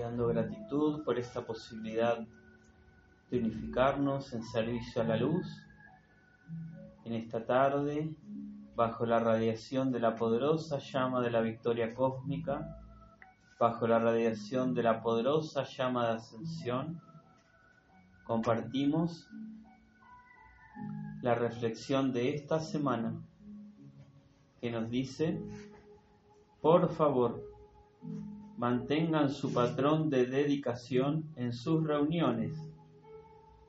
dando gratitud por esta posibilidad de unificarnos en servicio a la luz en esta tarde bajo la radiación de la poderosa llama de la victoria cósmica, bajo la radiación de la poderosa llama de ascensión, compartimos la reflexión de esta semana que nos dice, por favor, mantengan su patrón de dedicación en sus reuniones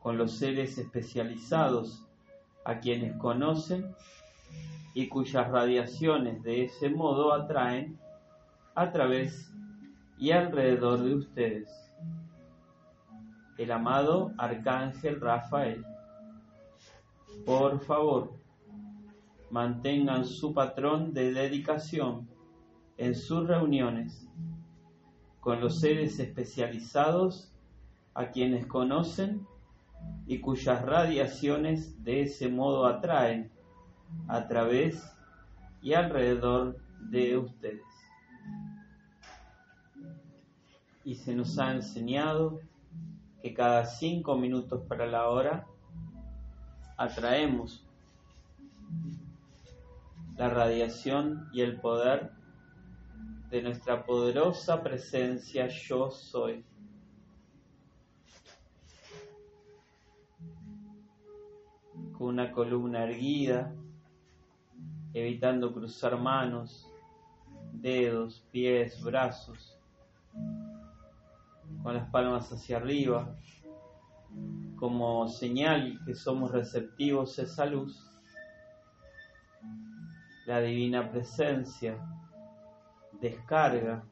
con los seres especializados a quienes conocen y cuyas radiaciones de ese modo atraen a través y alrededor de ustedes. El amado Arcángel Rafael. Por favor, mantengan su patrón de dedicación en sus reuniones con los seres especializados a quienes conocen y cuyas radiaciones de ese modo atraen a través y alrededor de ustedes. Y se nos ha enseñado que cada cinco minutos para la hora atraemos la radiación y el poder de nuestra poderosa presencia yo soy. Con una columna erguida, evitando cruzar manos, dedos, pies, brazos, con las palmas hacia arriba, como señal que somos receptivos a esa luz, la divina presencia descarga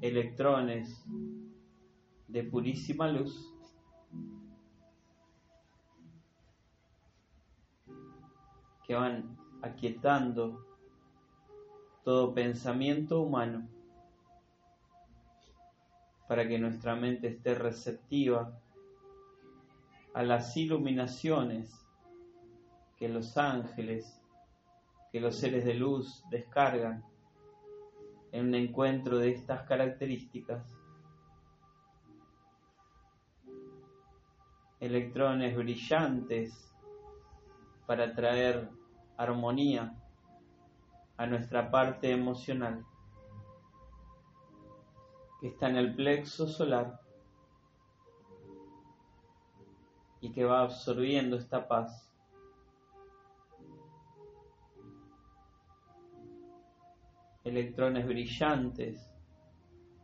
electrones de purísima luz que van aquietando todo pensamiento humano para que nuestra mente esté receptiva a las iluminaciones que los ángeles, que los seres de luz descargan en un encuentro de estas características. Electrones brillantes para traer armonía a nuestra parte emocional que está en el plexo solar y que va absorbiendo esta paz electrones brillantes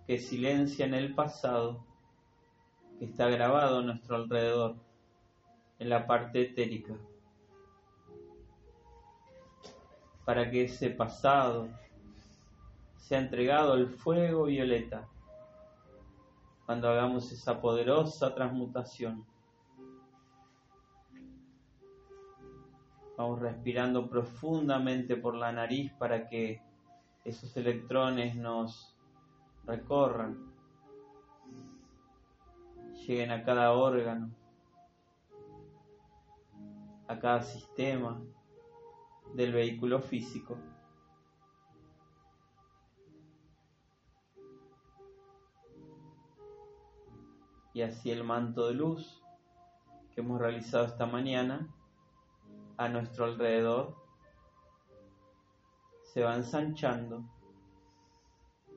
que silencian el pasado que está grabado a nuestro alrededor en la parte etérica. Para que ese pasado sea entregado al fuego violeta cuando hagamos esa poderosa transmutación. Vamos respirando profundamente por la nariz para que esos electrones nos recorran, lleguen a cada órgano, a cada sistema del vehículo físico. Y así el manto de luz que hemos realizado esta mañana a nuestro alrededor se va ensanchando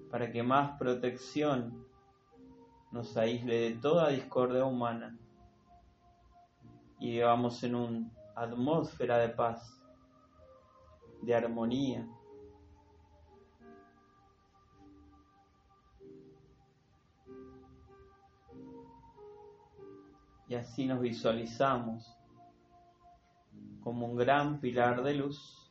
para que más protección nos aísle de toda discordia humana y vivamos en una atmósfera de paz, de armonía. Y así nos visualizamos como un gran pilar de luz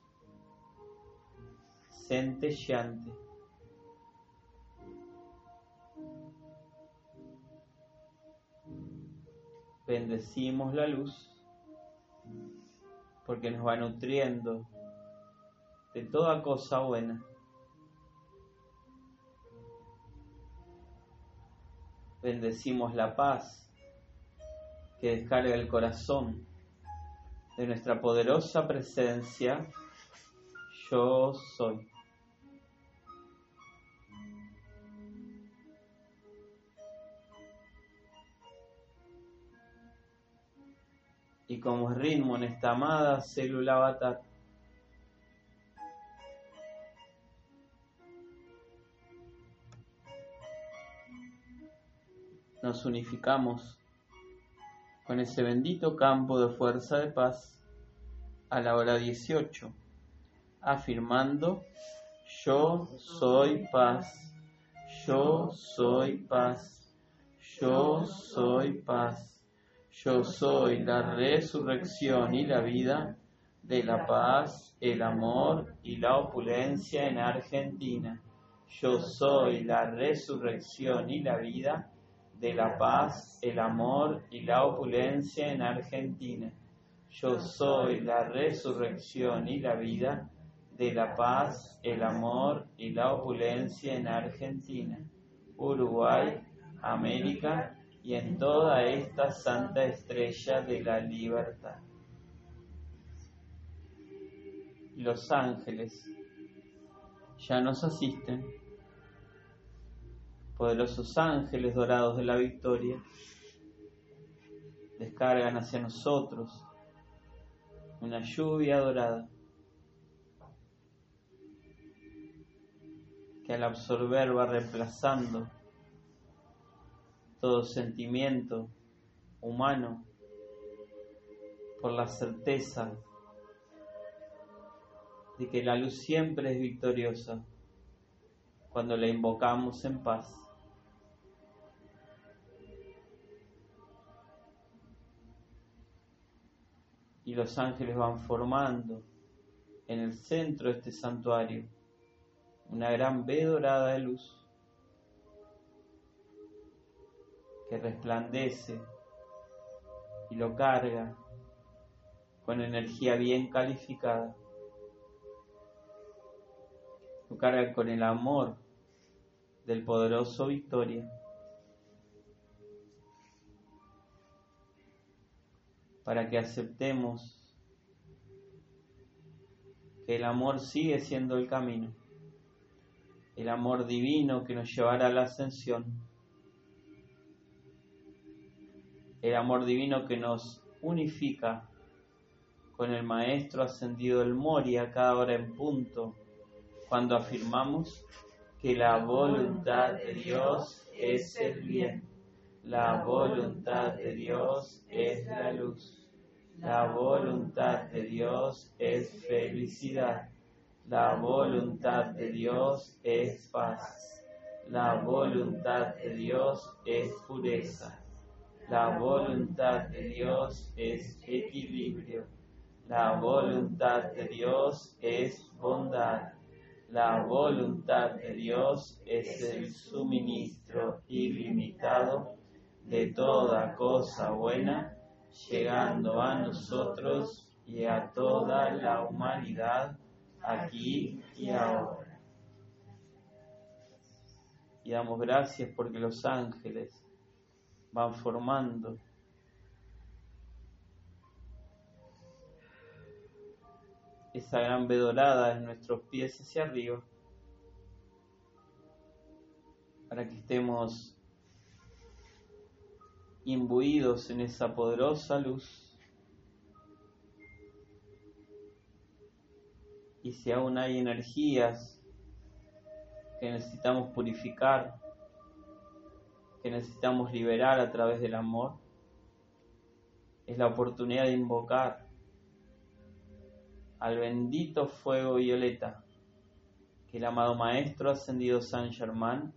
Bendecimos la luz porque nos va nutriendo de toda cosa buena. Bendecimos la paz que descarga el corazón de nuestra poderosa presencia. Yo soy. Y como ritmo en esta amada célula avatar. Nos unificamos con ese bendito campo de fuerza de paz a la hora 18, afirmando, yo soy paz, yo soy paz, yo soy paz. Yo soy la resurrección y la vida de la paz, el amor y la opulencia en Argentina. Yo soy la resurrección y la vida de la paz, el amor y la opulencia en Argentina. Yo soy la resurrección y la vida de la paz, el amor y la opulencia en Argentina, Uruguay, América y en toda esta santa estrella de la libertad. Los ángeles ya nos asisten, poderosos ángeles dorados de la victoria, descargan hacia nosotros una lluvia dorada que al absorber va reemplazando todo sentimiento humano por la certeza de que la luz siempre es victoriosa cuando la invocamos en paz. Y los ángeles van formando en el centro de este santuario una gran V dorada de luz que resplandece y lo carga con energía bien calificada. Lo carga con el amor del poderoso Victoria. Para que aceptemos que el amor sigue siendo el camino, el amor divino que nos llevará a la ascensión el amor divino que nos unifica con el Maestro ascendido del Moria cada hora en punto, cuando afirmamos que la voluntad de Dios es el bien, la voluntad de Dios es la luz, la voluntad de Dios es felicidad, la voluntad de Dios es paz, la voluntad de Dios es pureza la voluntad de Dios es equilibrio. La voluntad de Dios es bondad. La voluntad de Dios es el suministro ilimitado de toda cosa buena, llegando a nosotros y a toda la humanidad aquí y ahora. Y damos gracias porque los ángeles van formando. Esa gran vedorada en nuestros pies hacia arriba para que estemos imbuidos en esa poderosa luz. Y si aún hay energías que necesitamos purificar, necesitamos liberar a través del amor, es la oportunidad de invocar al bendito fuego violeta que el amado Maestro Ascendido San Germán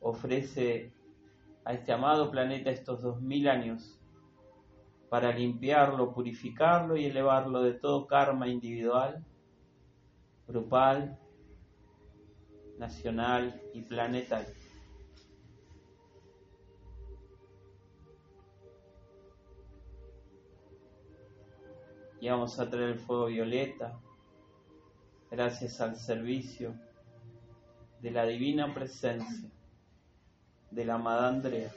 ofrece a este amado planeta estos dos mil años para limpiarlo, purificarlo y elevarlo de todo karma individual, grupal, nacional y planetario. Y vamos a traer el fuego violeta gracias al servicio de la divina presencia de la amada Andrea.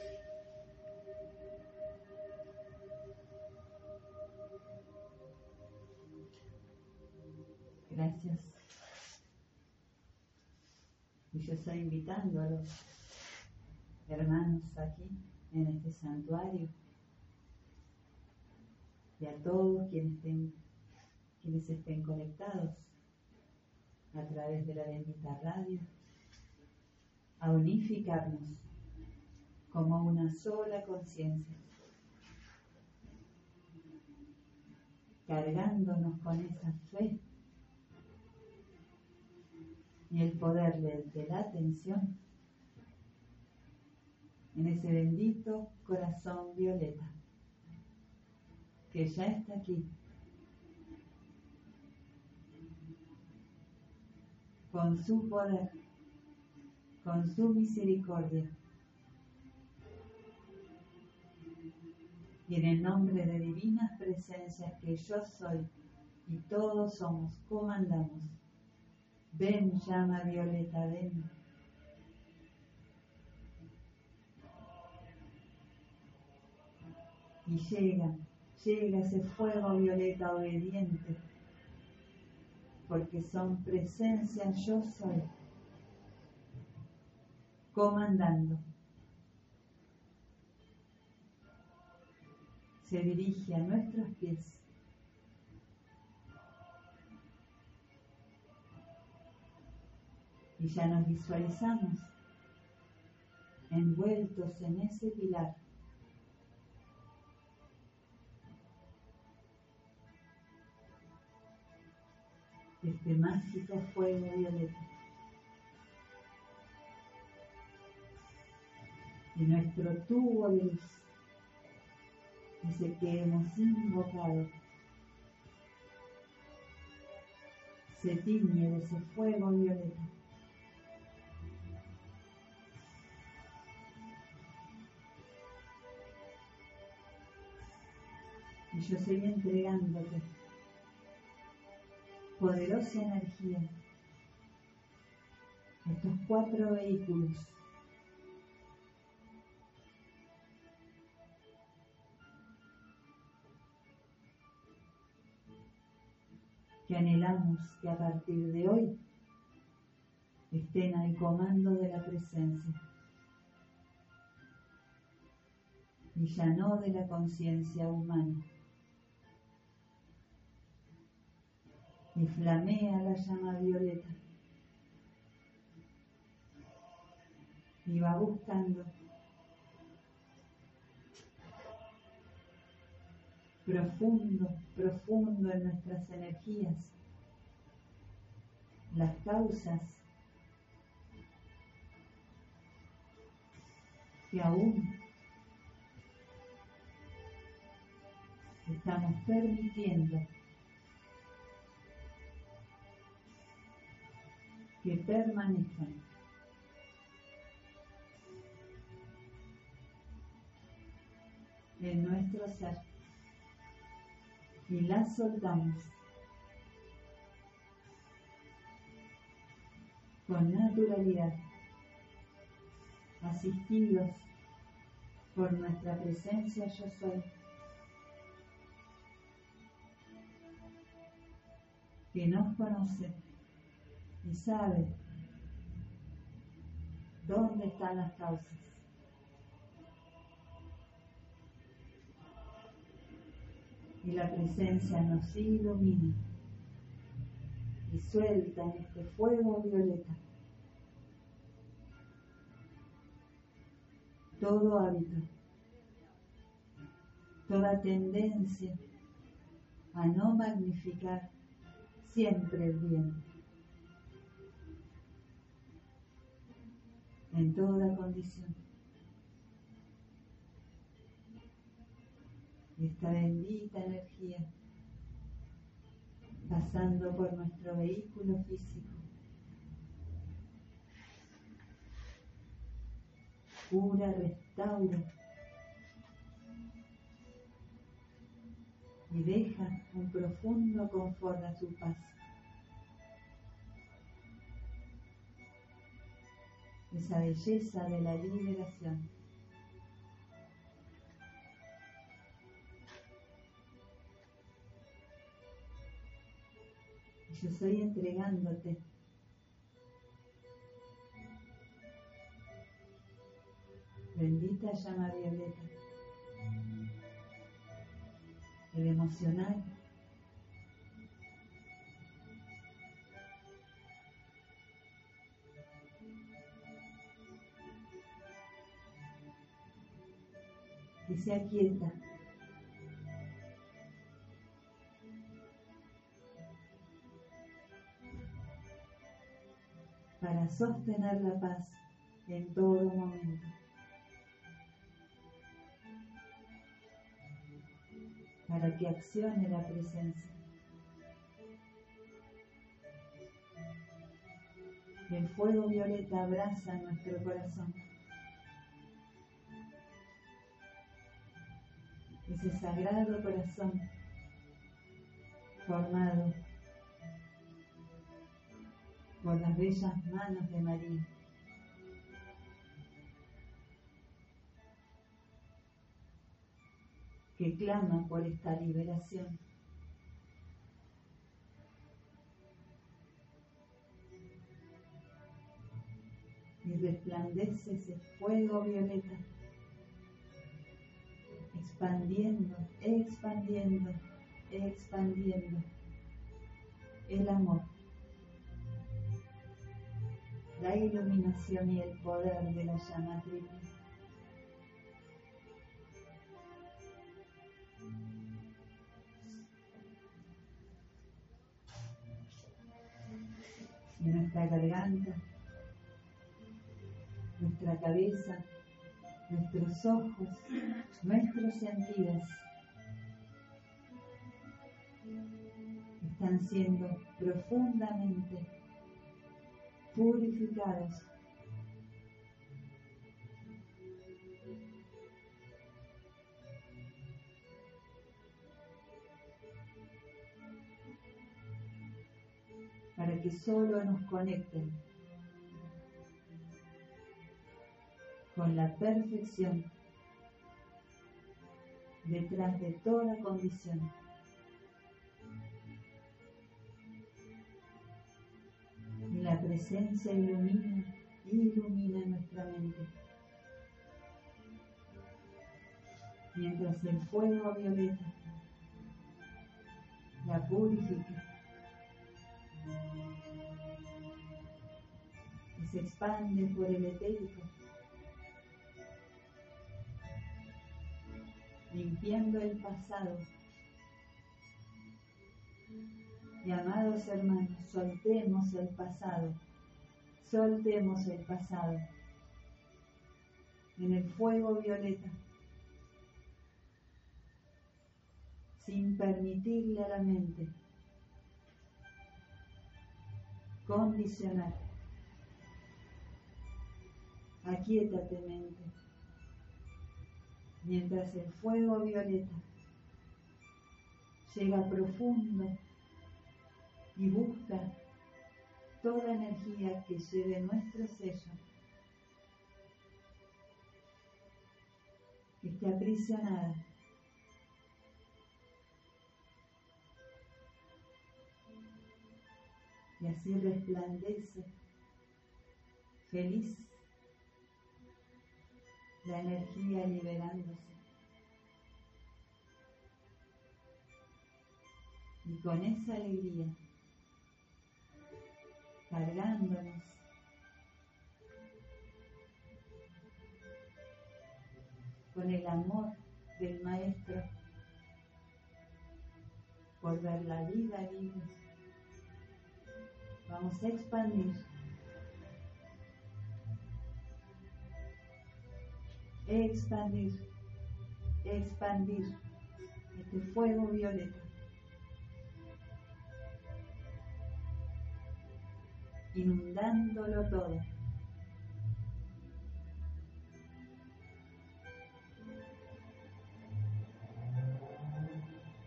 Gracias. Y yo estoy invitando a los hermanos aquí en este santuario y a todos quienes estén, quienes estén conectados a través de la bendita radio, a unificarnos como una sola conciencia, cargándonos con esa fe y el poder de, de la atención en ese bendito corazón violeta que ya está aquí con su poder, con su misericordia. Y en el nombre de divinas presencias que yo soy y todos somos, comandamos. Ven, llama violeta, ven. Y llega, llega ese fuego violeta obediente porque son presencia yo soy, comandando. Se dirige a nuestros pies. Y ya nos visualizamos envueltos en ese pilar este mágico fuego violeta. Y nuestro tubo de luz, ese que hemos invocado, se tiñe de ese fuego violeta. Y yo seguí entregándote poderosa energía. Estos cuatro vehículos que anhelamos que a partir de hoy estén al comando de la presencia y ya no de la conciencia humana. Y flamea la llama violeta. Y va buscando profundo, profundo en nuestras energías, las causas que aún estamos permitiendo que permanezcan. en nuestro ser. Y las soltamos. Con naturalidad, asistidos por nuestra presencia yo soy, que nos conoce y sabe dónde están las causas. Y la presencia nos ilumina y suelta este fuego violeta. Todo hábito, toda tendencia a no magnificar siempre el bien. En toda condición. Esta bendita energía pasando por nuestro vehículo físico. Cura, restaura y deja un profundo confort a su paz. Esa belleza de la liberación. Yo estoy entregándote bendita llama violeta. el emocional, que se aquieta. para sostener la paz en todo momento. Para que accione la presencia. El fuego violeta abraza nuestro corazón. Ese sagrado corazón formado por las bellas manos de María. que clama por esta liberación. Y resplandece ese fuego violeta, expandiendo, expandiendo, expandiendo el amor la iluminación y el poder de la llama triple. Nuestra garganta, nuestra cabeza, nuestros ojos, nuestros sentidos están siendo profundamente purificados. para que solo nos conecten con la perfección detrás de toda condición. la presencia ilumina, ilumina nuestra mente. Mientras el fuego violeta la purifica y se expande por el etérico, limpiando el pasado. Y amados hermanos, soltemos el pasado, soltemos el pasado. En el fuego violeta, sin permitirle a la mente. Condicionar. Aquietate mente, mientras el fuego violeta llega profundo y busca toda energía que lleve nuestro sello, que esté aprisionada. Y así resplandece, feliz, la energía liberándose. Y con esa alegría cargándonos. con el amor del Maestro por ver la vida libre. Vamos a expandir. Expandir, expandir este fuego violeta. inundándolo todo.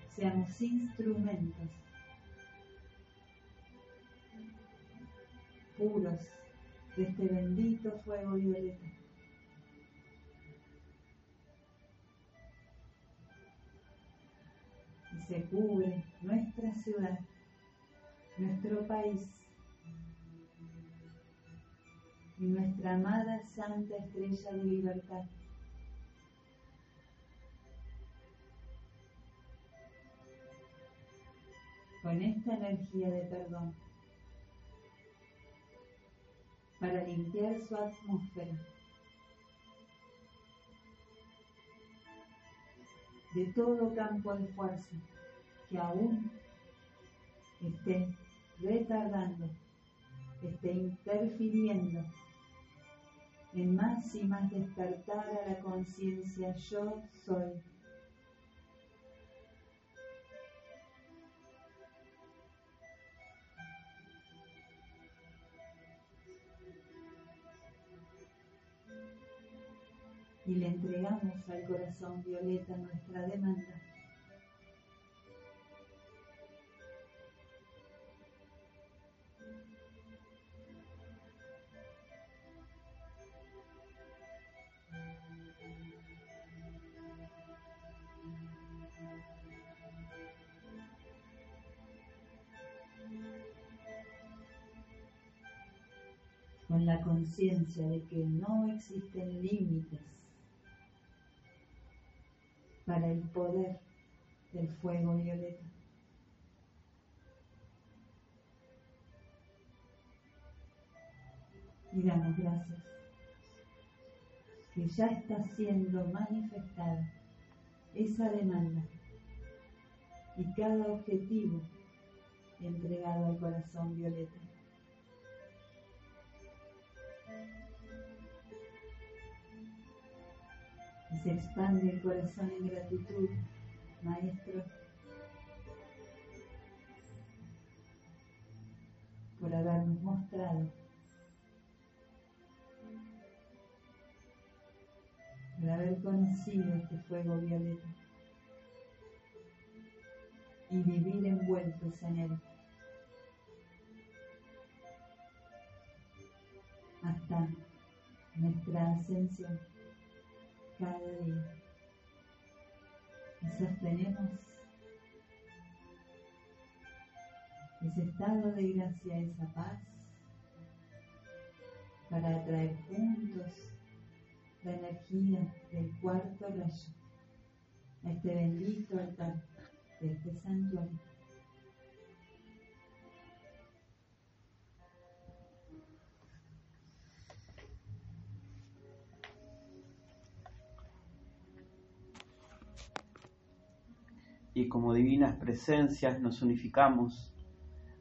Seamos instrumentos puros de este bendito fuego violeta. Se cubre nuestra ciudad, nuestro país, y nuestra amada Santa Estrella de Libertad. con esta energía de perdón para limpiar su atmósfera de todo campo de fuerza que aún esté retardando, esté interfiriendo en más y más despertar a la conciencia yo soy. Y le entregamos al corazón violeta nuestra demanda. Con la conciencia de que no existen límites para el poder del fuego violeta. Y damos gracias que ya está siendo manifestada esa demanda y cada objetivo entregado al corazón violeta. Se expande el corazón en gratitud, Maestro, por habernos mostrado, por haber conocido este fuego violeta y vivir envueltos en él. hasta nuestra ascensión cada día. Y sostenemos ese estado de gracia, esa paz, para atraer juntos la energía del cuarto rayo a este bendito altar de este santuario. Como divinas presencias nos unificamos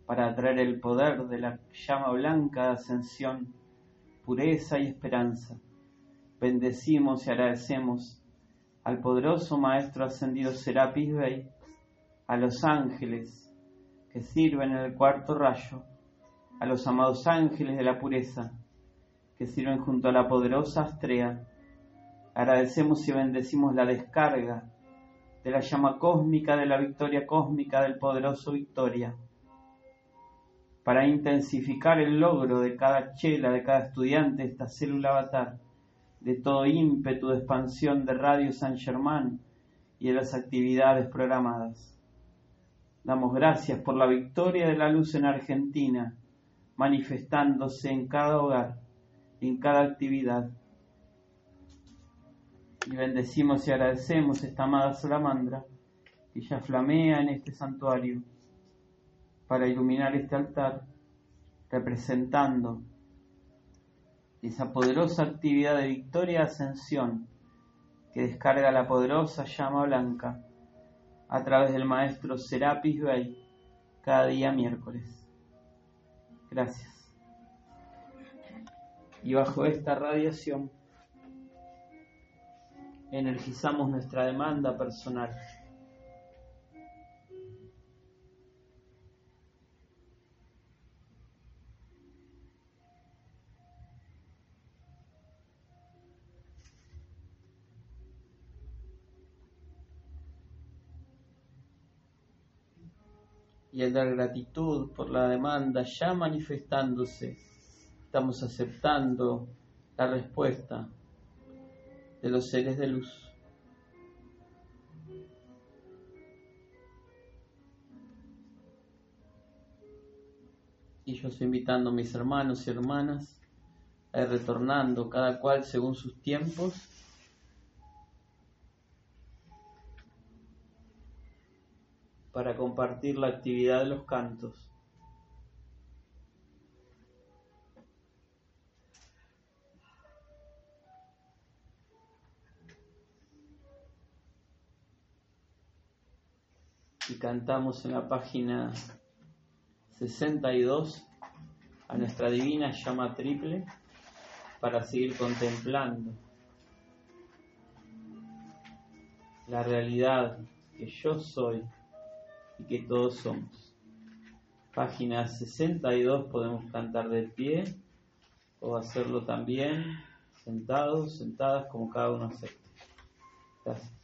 para atraer el poder de la llama blanca de ascensión, pureza y esperanza. Bendecimos y agradecemos al poderoso Maestro ascendido Serapis Bey, a los ángeles que sirven en el cuarto rayo, a los amados ángeles de la pureza que sirven junto a la poderosa Astrea. Agradecemos y bendecimos la descarga de la llama cósmica, de la victoria cósmica del poderoso Victoria, para intensificar el logro de cada chela, de cada estudiante de esta célula avatar, de todo ímpetu de expansión de Radio San Germán y de las actividades programadas. Damos gracias por la victoria de la luz en Argentina, manifestándose en cada hogar, en cada actividad y bendecimos y agradecemos esta amada salamandra que ya flamea en este santuario para iluminar este altar, representando esa poderosa actividad de victoria y ascensión que descarga la poderosa llama blanca a través del maestro Serapis Bey cada día miércoles. Gracias. Y bajo esta radiación energizamos nuestra demanda personal. y el dar gratitud por la demanda ya manifestándose, estamos aceptando la respuesta de los seres de luz. Y yo estoy invitando a mis hermanos y hermanas a ir retornando cada cual según sus tiempos para compartir la actividad de los cantos. Y cantamos en la página 62 a nuestra divina llama triple para seguir contemplando la realidad que yo soy y que todos somos. Página 62 podemos cantar de pie o hacerlo también sentados, sentadas como cada uno acepte. Gracias.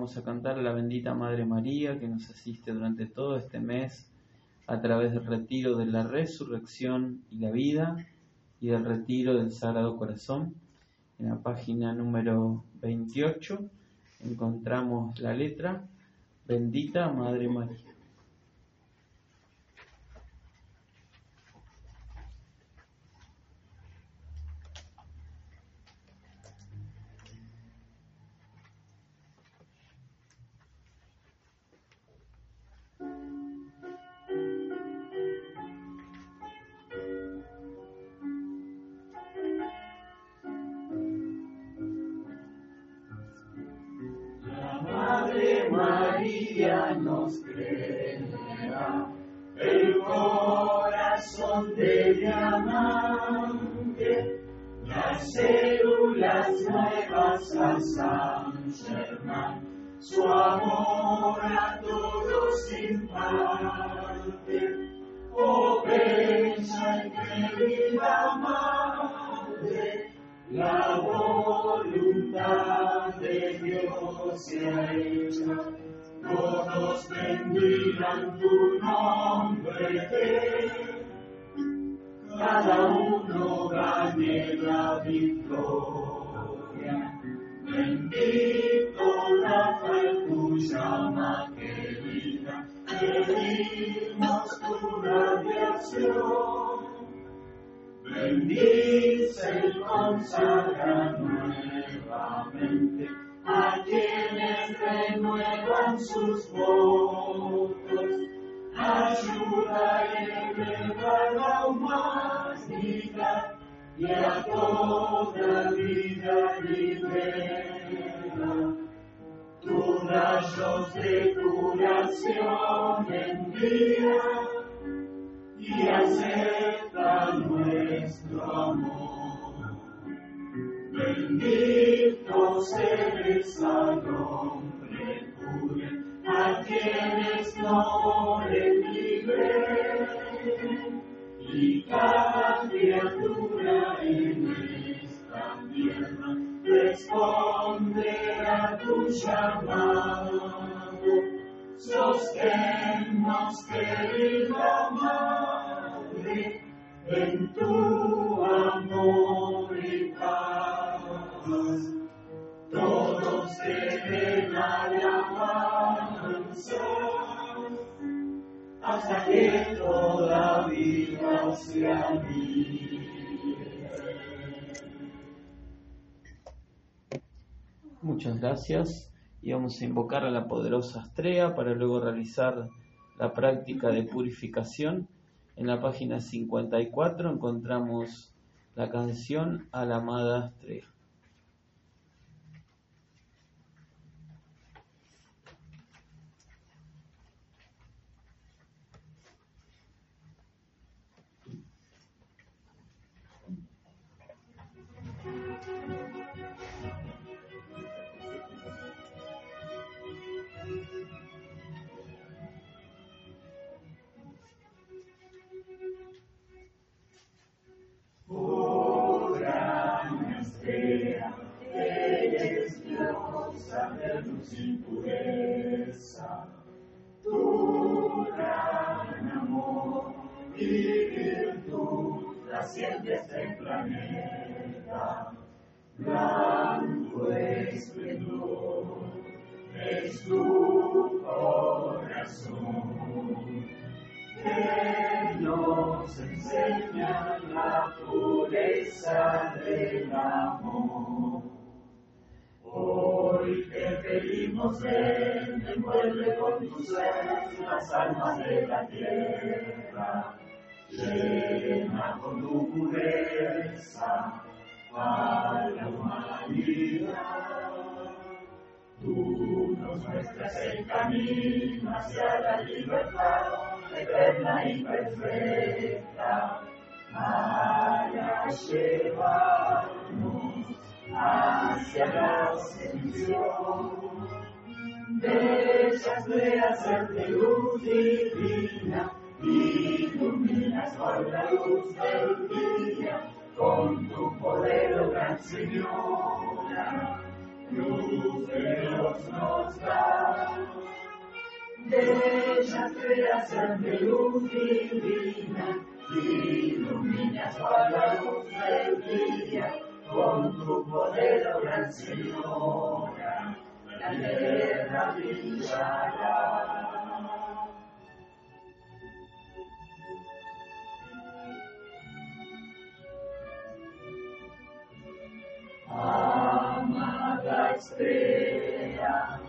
vamos a cantar a la bendita Madre María que nos asiste durante todo este mes a través del retiro de la resurrección y la vida y del retiro del Sagrado Corazón. En la página número 28 encontramos la letra Bendita Madre María. Todos bendigan tu nombre, cada uno gane la victoria. Bendito Rafael, tu llama querida, pedimos tu radiación. Bendice y consagra nuevamente a quienes renuevan sus votos. Ayuda y eleva la humanidad y a toda vida libera. Tus rayos de curación envía y acepta nuestro amor. Bendito seres al hombre pure, a quienes no le y cada criatura en esta tierra responde a tu llamado. Sosténnos, querida Madre, en tu amor hasta que toda vida sea. Muchas gracias. Y vamos a invocar a la poderosa Astrea para luego realizar la práctica de purificación. En la página 54 encontramos la canción a la amada Astrea. Y pureza. Tu gran amor y virtud trasciende este planeta. Blanco esplendor es tu corazón que nos enseña la pureza del amor. Hoy te pedimos ven, envuelve con tu ser las almas de la tierra, llena con tu pureza a la humanidad. Tú nos muestras el camino hacia la libertad eterna y perfecta para llevarnos hacia la ascensión. Bellas de hacerte luz divina, iluminas con la luz del día, con tu poder, oh gran Señora luz de Dios nos da. Bellas de luz divina, iluminas con la luz del día, con tu poder, gran Señora, la tierra brillará. Amada estrella,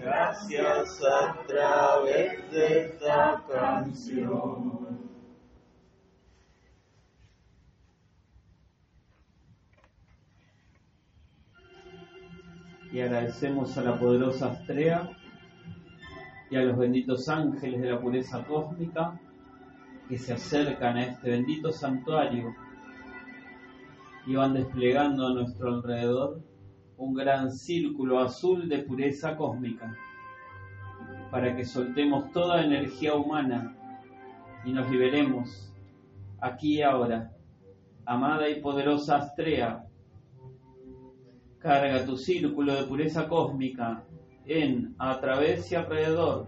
gracias a través de esta canción. Y agradecemos a la poderosa Astrea y a los benditos ángeles de la pureza cósmica que se acercan a este bendito santuario y van desplegando a nuestro alrededor un gran círculo azul de pureza cósmica, para que soltemos toda energía humana y nos liberemos aquí y ahora. Amada y poderosa Astrea, carga tu círculo de pureza cósmica en, a través y alrededor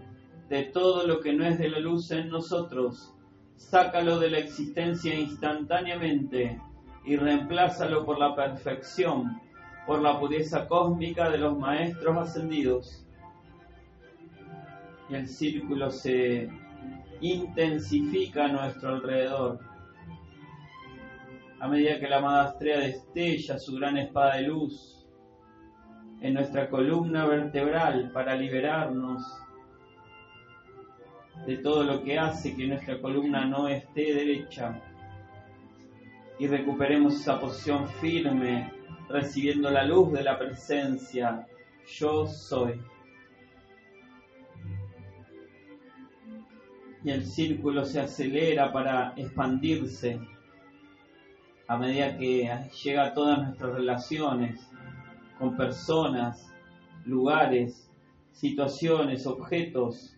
de todo lo que no es de la luz en nosotros. Sácalo de la existencia instantáneamente y reemplázalo por la perfección por la pureza cósmica de los maestros ascendidos. Y el círculo se intensifica a nuestro alrededor. A medida que la amada estrella destella su gran espada de luz en nuestra columna vertebral para liberarnos de todo lo que hace que nuestra columna no esté derecha y recuperemos esa posición firme recibiendo la luz de la presencia, yo soy. Y el círculo se acelera para expandirse a medida que llega a todas nuestras relaciones con personas, lugares, situaciones, objetos.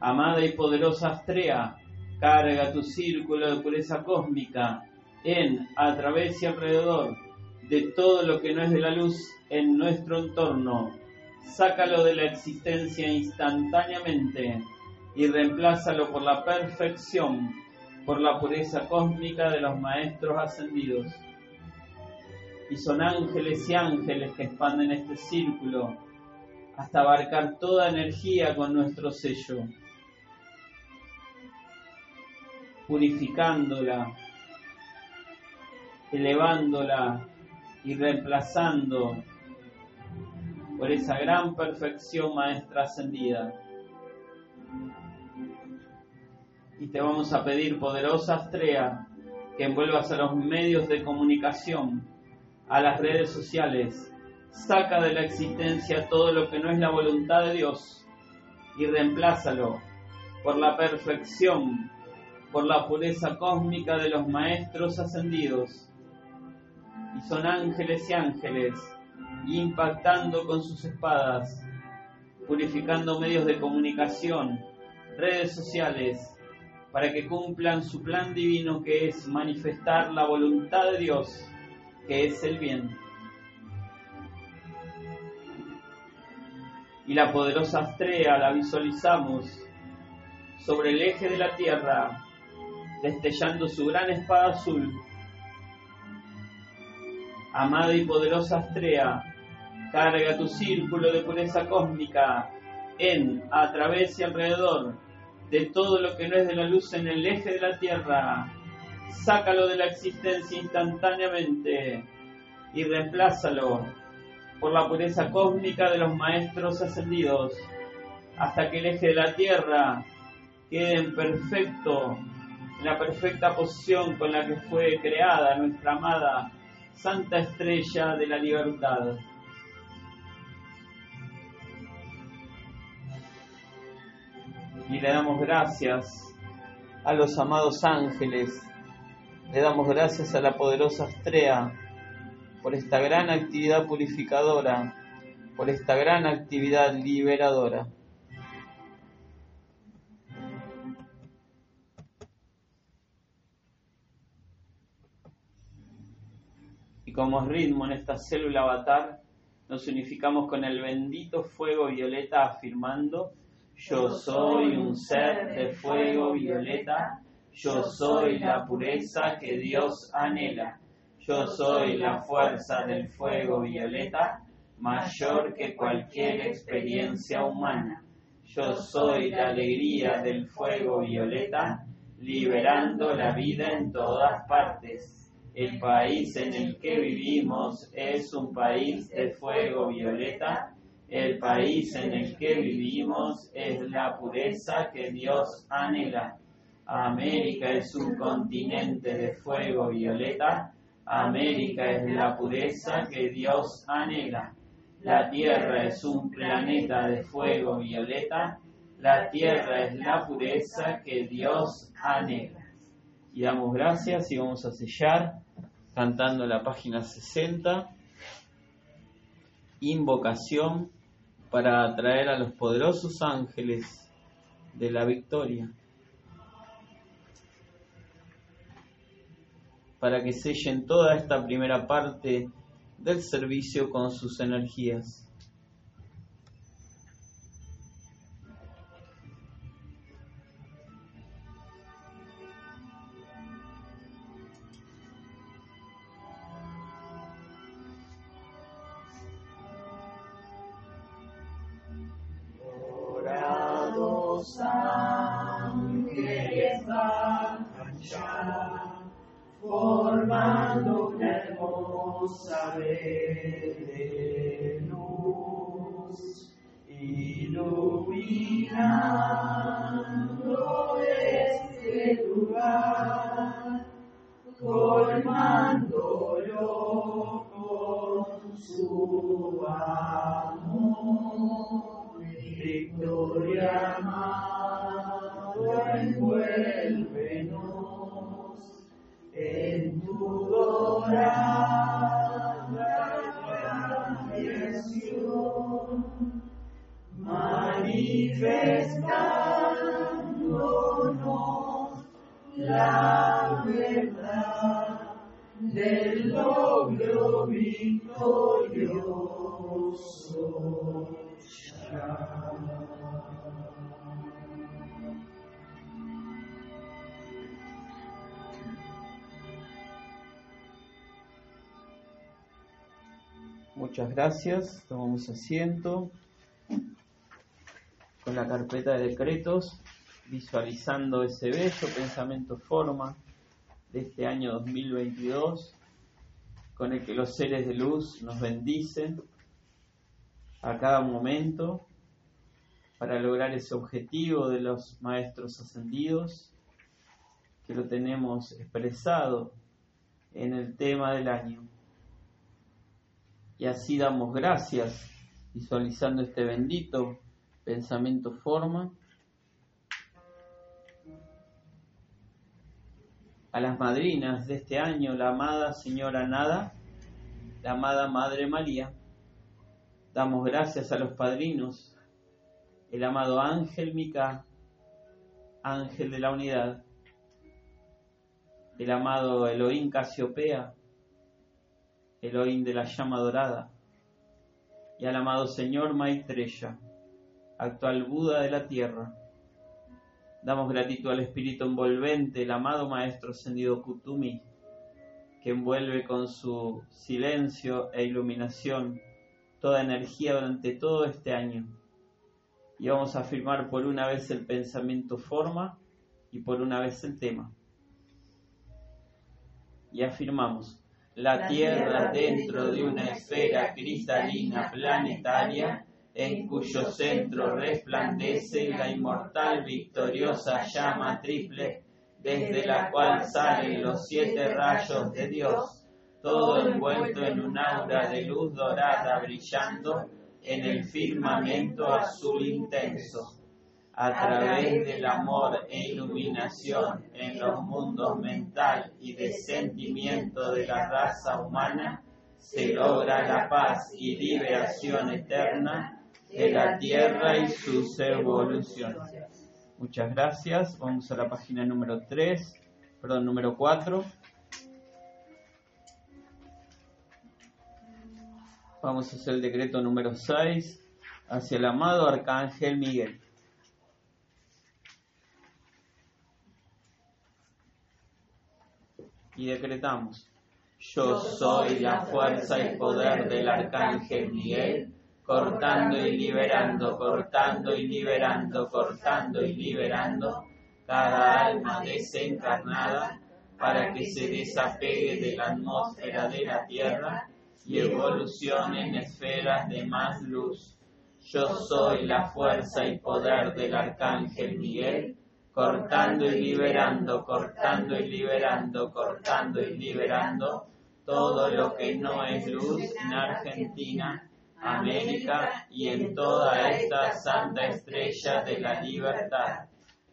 Amada y poderosa Astrea, carga tu círculo de pureza cósmica en, a través y alrededor de todo lo que no es de la luz en nuestro entorno. Sácalo de la existencia instantáneamente y reemplázalo por la perfección, por la pureza cósmica de los maestros ascendidos. Y son ángeles y ángeles que expanden este círculo hasta abarcar toda energía con nuestro sello, purificándola, elevándola y reemplazando por esa gran perfección maestra ascendida. Y te vamos a pedir, poderosa Astrea, que envuelvas a los medios de comunicación, a las redes sociales, saca de la existencia todo lo que no es la voluntad de Dios y reemplázalo por la perfección, por la pureza cósmica de los maestros ascendidos y son ángeles y ángeles, impactando con sus espadas, purificando medios de comunicación, redes sociales, para que cumplan su plan divino que es manifestar la voluntad de Dios, que es el bien. Y la poderosa estrella la visualizamos sobre el eje de la tierra, destellando su gran espada azul Amada y poderosa Astrea, carga tu círculo de pureza cósmica en, a través y alrededor de todo lo que no es de la luz en el eje de la Tierra. Sácalo de la existencia instantáneamente y reemplázalo por la pureza cósmica de los maestros ascendidos, hasta que el eje de la Tierra quede en perfecto, en la perfecta posición con la que fue creada nuestra amada Santa Estrella de la Libertad. Y le damos gracias a los amados ángeles, le damos gracias a la poderosa Estrella por esta gran actividad purificadora, por esta gran actividad liberadora. Como ritmo en esta célula avatar, nos unificamos con el bendito fuego violeta afirmando, yo soy un ser de fuego violeta, yo soy la pureza que Dios anhela, yo soy la fuerza del fuego violeta, mayor que cualquier experiencia humana, yo soy la alegría del fuego violeta, liberando la vida en todas partes el país en el que vivimos es un país de fuego violeta El país en el que vivimos es la pureza que Dios anhela. América es un continente de fuego violeta. América es la pureza que Dios anhela. La Tierra es un planeta de fuego violeta. La Tierra es la pureza que Dios anhela. Y damos gracias y vamos a sellar cantando la página 60. Invocación para atraer a los poderosos ángeles de la victoria. Para que sellen toda esta primera parte del servicio con sus energías. Red de luz, iluminando este lugar, colmándolo con su Muchas gracias. Tomamos asiento la carpeta de decretos, visualizando ese bello pensamiento forma de este año 2022, con el que los seres de luz nos bendicen a cada momento para lograr ese objetivo de los maestros ascendidos, que lo tenemos expresado en el tema del año. Y así damos gracias, visualizando este bendito pensamiento forma, a las madrinas de este año, la amada Señora Nada, la amada Madre María. Damos gracias a los padrinos, el amado Ángel Mica, Ángel de la Unidad, el amado Elohim Casiopea, Elohim de la llama dorada, y al amado Señor Maitreya, actual Buda de la tierra. Damos gratitud al espíritu envolvente, el amado Maestro Ascendido Kutumi, que envuelve con su silencio e iluminación toda energía durante todo este año. Y vamos a afirmar por una vez el pensamiento forma y por una vez el tema. Y afirmamos, la Tierra dentro de una esfera cristalina planetaria en cuyo centro resplandece la inmortal victoriosa llama triple, desde la cual salen los siete rayos de Dios, todo envuelto en un aura de luz dorada brillando en el firmamento azul intenso, a través del amor e iluminación en los mundos mental y de sentimiento de la raza humana, se logra la paz y liberación eterna de la Tierra y sus evoluciones. Muchas gracias. Vamos a la página número 3, perdón, número 4. Vamos a hacer el decreto número 6 hacia el amado Arcángel Miguel. Y decretamos, yo soy la fuerza y poder del Arcángel Miguel cortando y liberando, cortando y liberando, cortando y liberando cada alma desencarnada para que se desapegue de la atmósfera de la Tierra y evolucione en esferas de más luz. Yo soy la fuerza y poder del arcángel Miguel, cortando y liberando, cortando y liberando, cortando y liberando todo lo que no es luz en Argentina, América y en toda esta santa estrella de la libertad.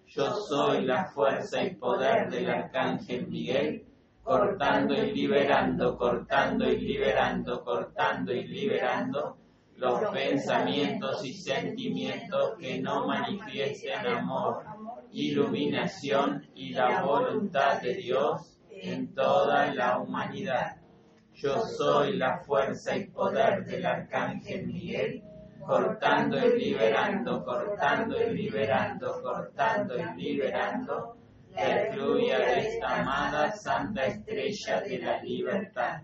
Yo soy la fuerza y poder del arcángel Miguel, cortando y liberando, cortando y liberando, cortando y liberando los pensamientos y sentimientos que no manifiesten amor, iluminación y la voluntad de Dios en toda la humanidad. Yo soy la fuerza y poder del arcángel Miguel, cortando y liberando, cortando y liberando, cortando y liberando efluvia de esta amada santa estrella de la libertad.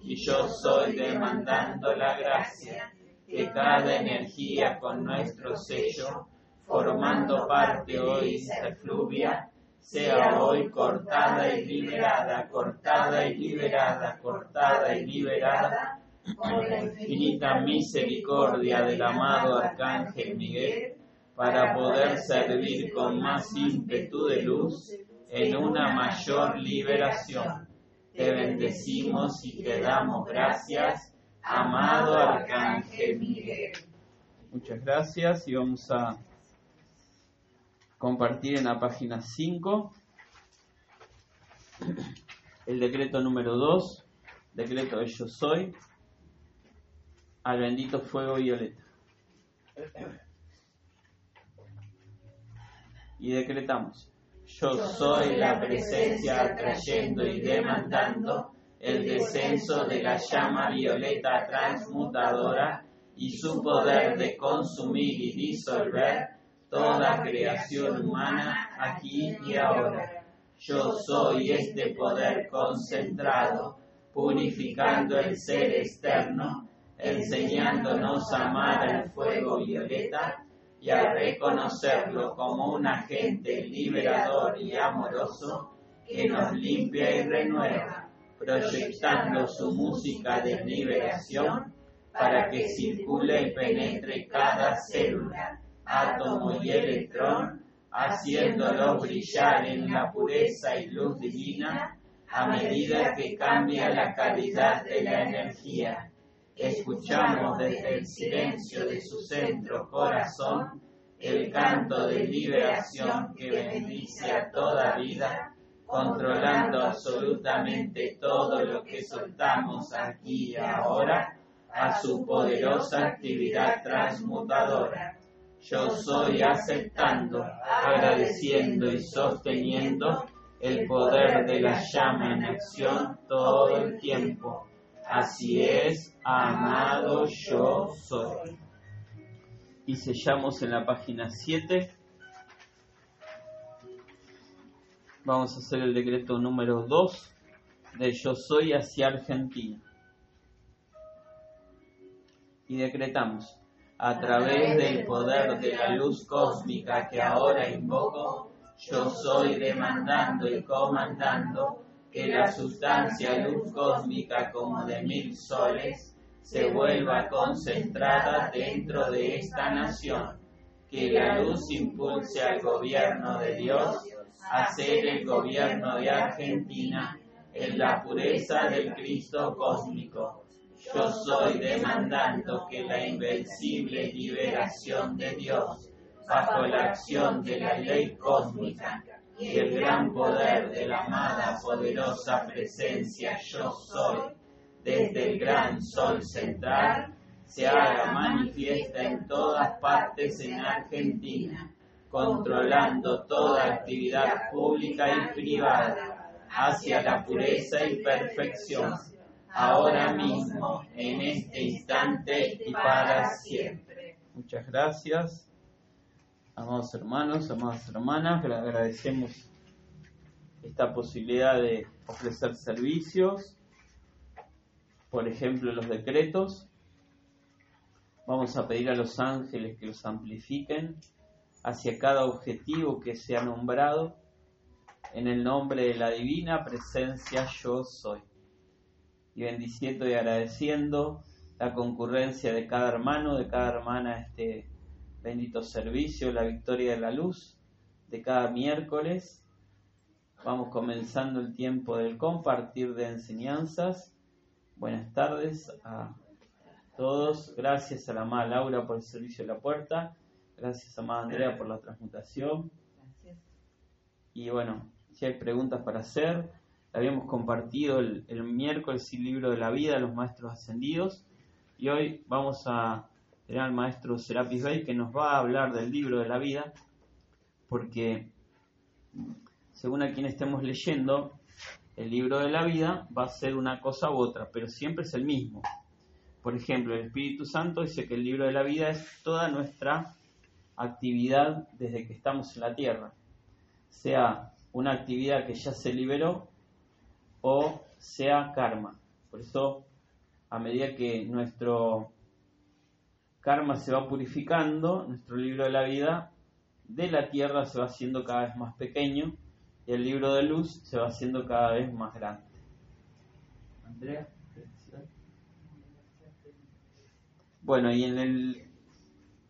Y yo soy demandando la gracia que cada energía con nuestro sello, formando parte hoy de esta efluvia, sea hoy cortada y liberada, cortada y liberada, cortada y liberada, con la infinita misericordia del amado Arcángel Miguel, para poder servir con más ímpetu de luz en una mayor liberación. Te bendecimos y te damos gracias, amado Arcángel Miguel. Muchas gracias y vamos a compartir en la página 5 el decreto número 2, decreto de yo soy, al bendito fuego violeta. Y decretamos, yo soy la presencia atrayendo y demandando el descenso de la llama violeta transmutadora y su poder de consumir y disolver toda creación humana aquí y ahora. Yo soy este poder concentrado, purificando el ser externo, enseñándonos a amar al fuego violeta y a reconocerlo como un agente liberador y amoroso que nos limpia y renueva, proyectando su música de liberación para que circule y penetre cada célula átomo y electrón, haciéndolo brillar en la pureza y luz divina a medida que cambia la calidad de la energía. Escuchamos desde el silencio de su centro corazón el canto de liberación que bendice a toda vida, controlando absolutamente todo lo que soltamos aquí y ahora a su poderosa actividad transmutadora yo soy aceptando, agradeciendo y sosteniendo el poder de la llama en acción todo el tiempo. Así es, amado yo soy. Y sellamos en la página 7. Vamos a hacer el decreto número 2 de Yo soy hacia Argentina. Y decretamos, a través del poder de la luz cósmica que ahora invoco, yo soy demandando y comandando que la sustancia luz cósmica como de mil soles se vuelva concentrada dentro de esta nación, que la luz impulse al gobierno de Dios a ser el gobierno de Argentina en la pureza del Cristo cósmico yo soy demandando que la invencible liberación de Dios, bajo la acción de la ley cósmica y el gran poder de la amada poderosa presencia yo soy, desde el gran sol central, se haga manifiesta en todas partes en Argentina, controlando toda actividad pública y privada hacia la pureza y perfección ahora mismo, en este instante y para siempre. Muchas gracias, amados hermanos, amadas hermanas, agradecemos esta posibilidad de ofrecer servicios, por ejemplo, los decretos. Vamos a pedir a los ángeles que los amplifiquen hacia cada objetivo que se ha nombrado en el nombre de la divina presencia yo soy y bendiciendo y agradeciendo la concurrencia de cada hermano, de cada hermana este bendito servicio, la victoria de la luz, de cada miércoles. Vamos comenzando el tiempo del compartir de enseñanzas. Buenas tardes a todos. Gracias a la amada Laura por el servicio de la puerta. Gracias a amada Andrea por la transmutación. Y bueno, si hay preguntas para hacer, habíamos compartido el, el miércoles el libro de la vida de los maestros ascendidos. Y hoy vamos a tener al maestro Serapis Bey que nos va a hablar del libro de la vida, porque según a quien estemos leyendo, el libro de la vida va a ser una cosa u otra, pero siempre es el mismo. Por ejemplo, el Espíritu Santo dice que el libro de la vida es toda nuestra actividad desde que estamos en la tierra, sea una actividad que ya se liberó o sea karma. Por eso a medida que nuestro karma se va purificando, nuestro libro de la vida de la tierra se va haciendo cada vez más pequeño y el libro de luz se va haciendo cada vez más grande. Andrea. Bueno, y en el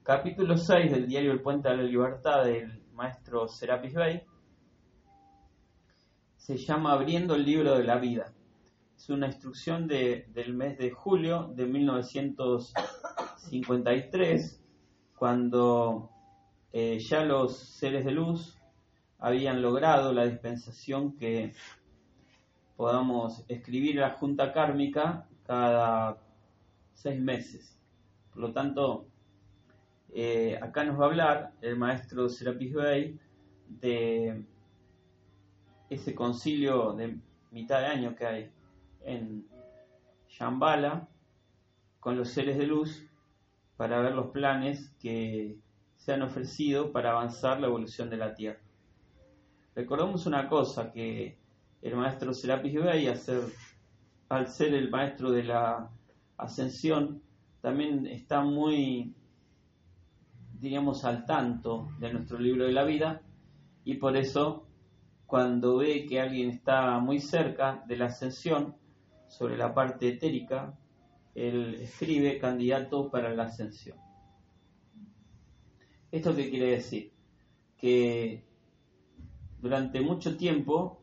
capítulo 6 del diario El Puente de la Libertad del maestro Serapis Bey, se llama Abriendo el libro de la vida es una instrucción de, del mes de julio de 1953, cuando eh, ya los seres de luz habían logrado la dispensación que podamos escribir la junta kármica cada seis meses. Por lo tanto, eh, acá nos va a hablar el maestro Serapis Bey de ese concilio de mitad de año que hay en Shambhala con los seres de luz para ver los planes que se han ofrecido para avanzar la evolución de la Tierra. Recordemos una cosa, que el maestro Serapis Bey, al ser, el maestro de la ascensión, también está muy, diríamos, al tanto de nuestro libro de la vida y por eso cuando ve que alguien está muy cerca de la ascensión, sobre la parte etérica, él escribe candidato para la ascensión. ¿Esto qué quiere decir? Que durante mucho tiempo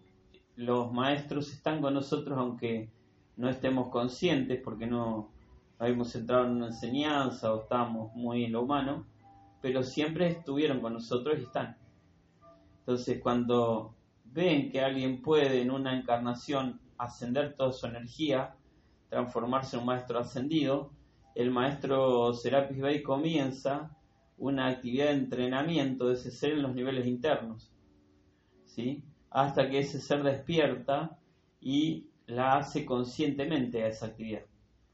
los maestros están con nosotros aunque no estemos conscientes porque no habíamos entrado en una enseñanza o estamos muy en lo humano, pero siempre estuvieron con nosotros y están. Entonces cuando ven que alguien puede en una encarnación ascender toda su energía, transformarse en un maestro ascendido, el maestro Serapis Bey comienza una actividad de entrenamiento de ese ser en los niveles internos, ¿sí? hasta que ese ser despierta y la hace conscientemente a esa actividad.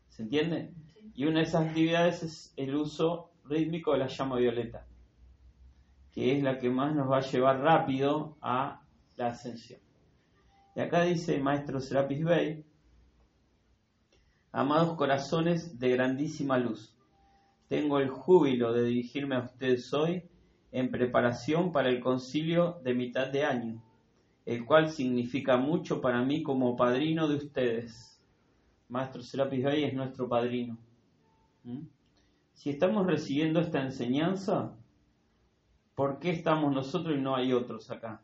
¿Se entiende? Y una de esas actividades es el uso rítmico de la llama violeta, que es la que más nos va a llevar rápido a la ascensión. Y acá dice maestro Serapis Bey, amados corazones de grandísima luz, tengo el júbilo de dirigirme a ustedes hoy en preparación para el concilio de mitad de año, el cual significa mucho para mí como padrino de ustedes. Maestro Serapis Bey es nuestro padrino. ¿Mm? Si estamos recibiendo esta enseñanza, ¿por qué estamos nosotros y no hay otros acá?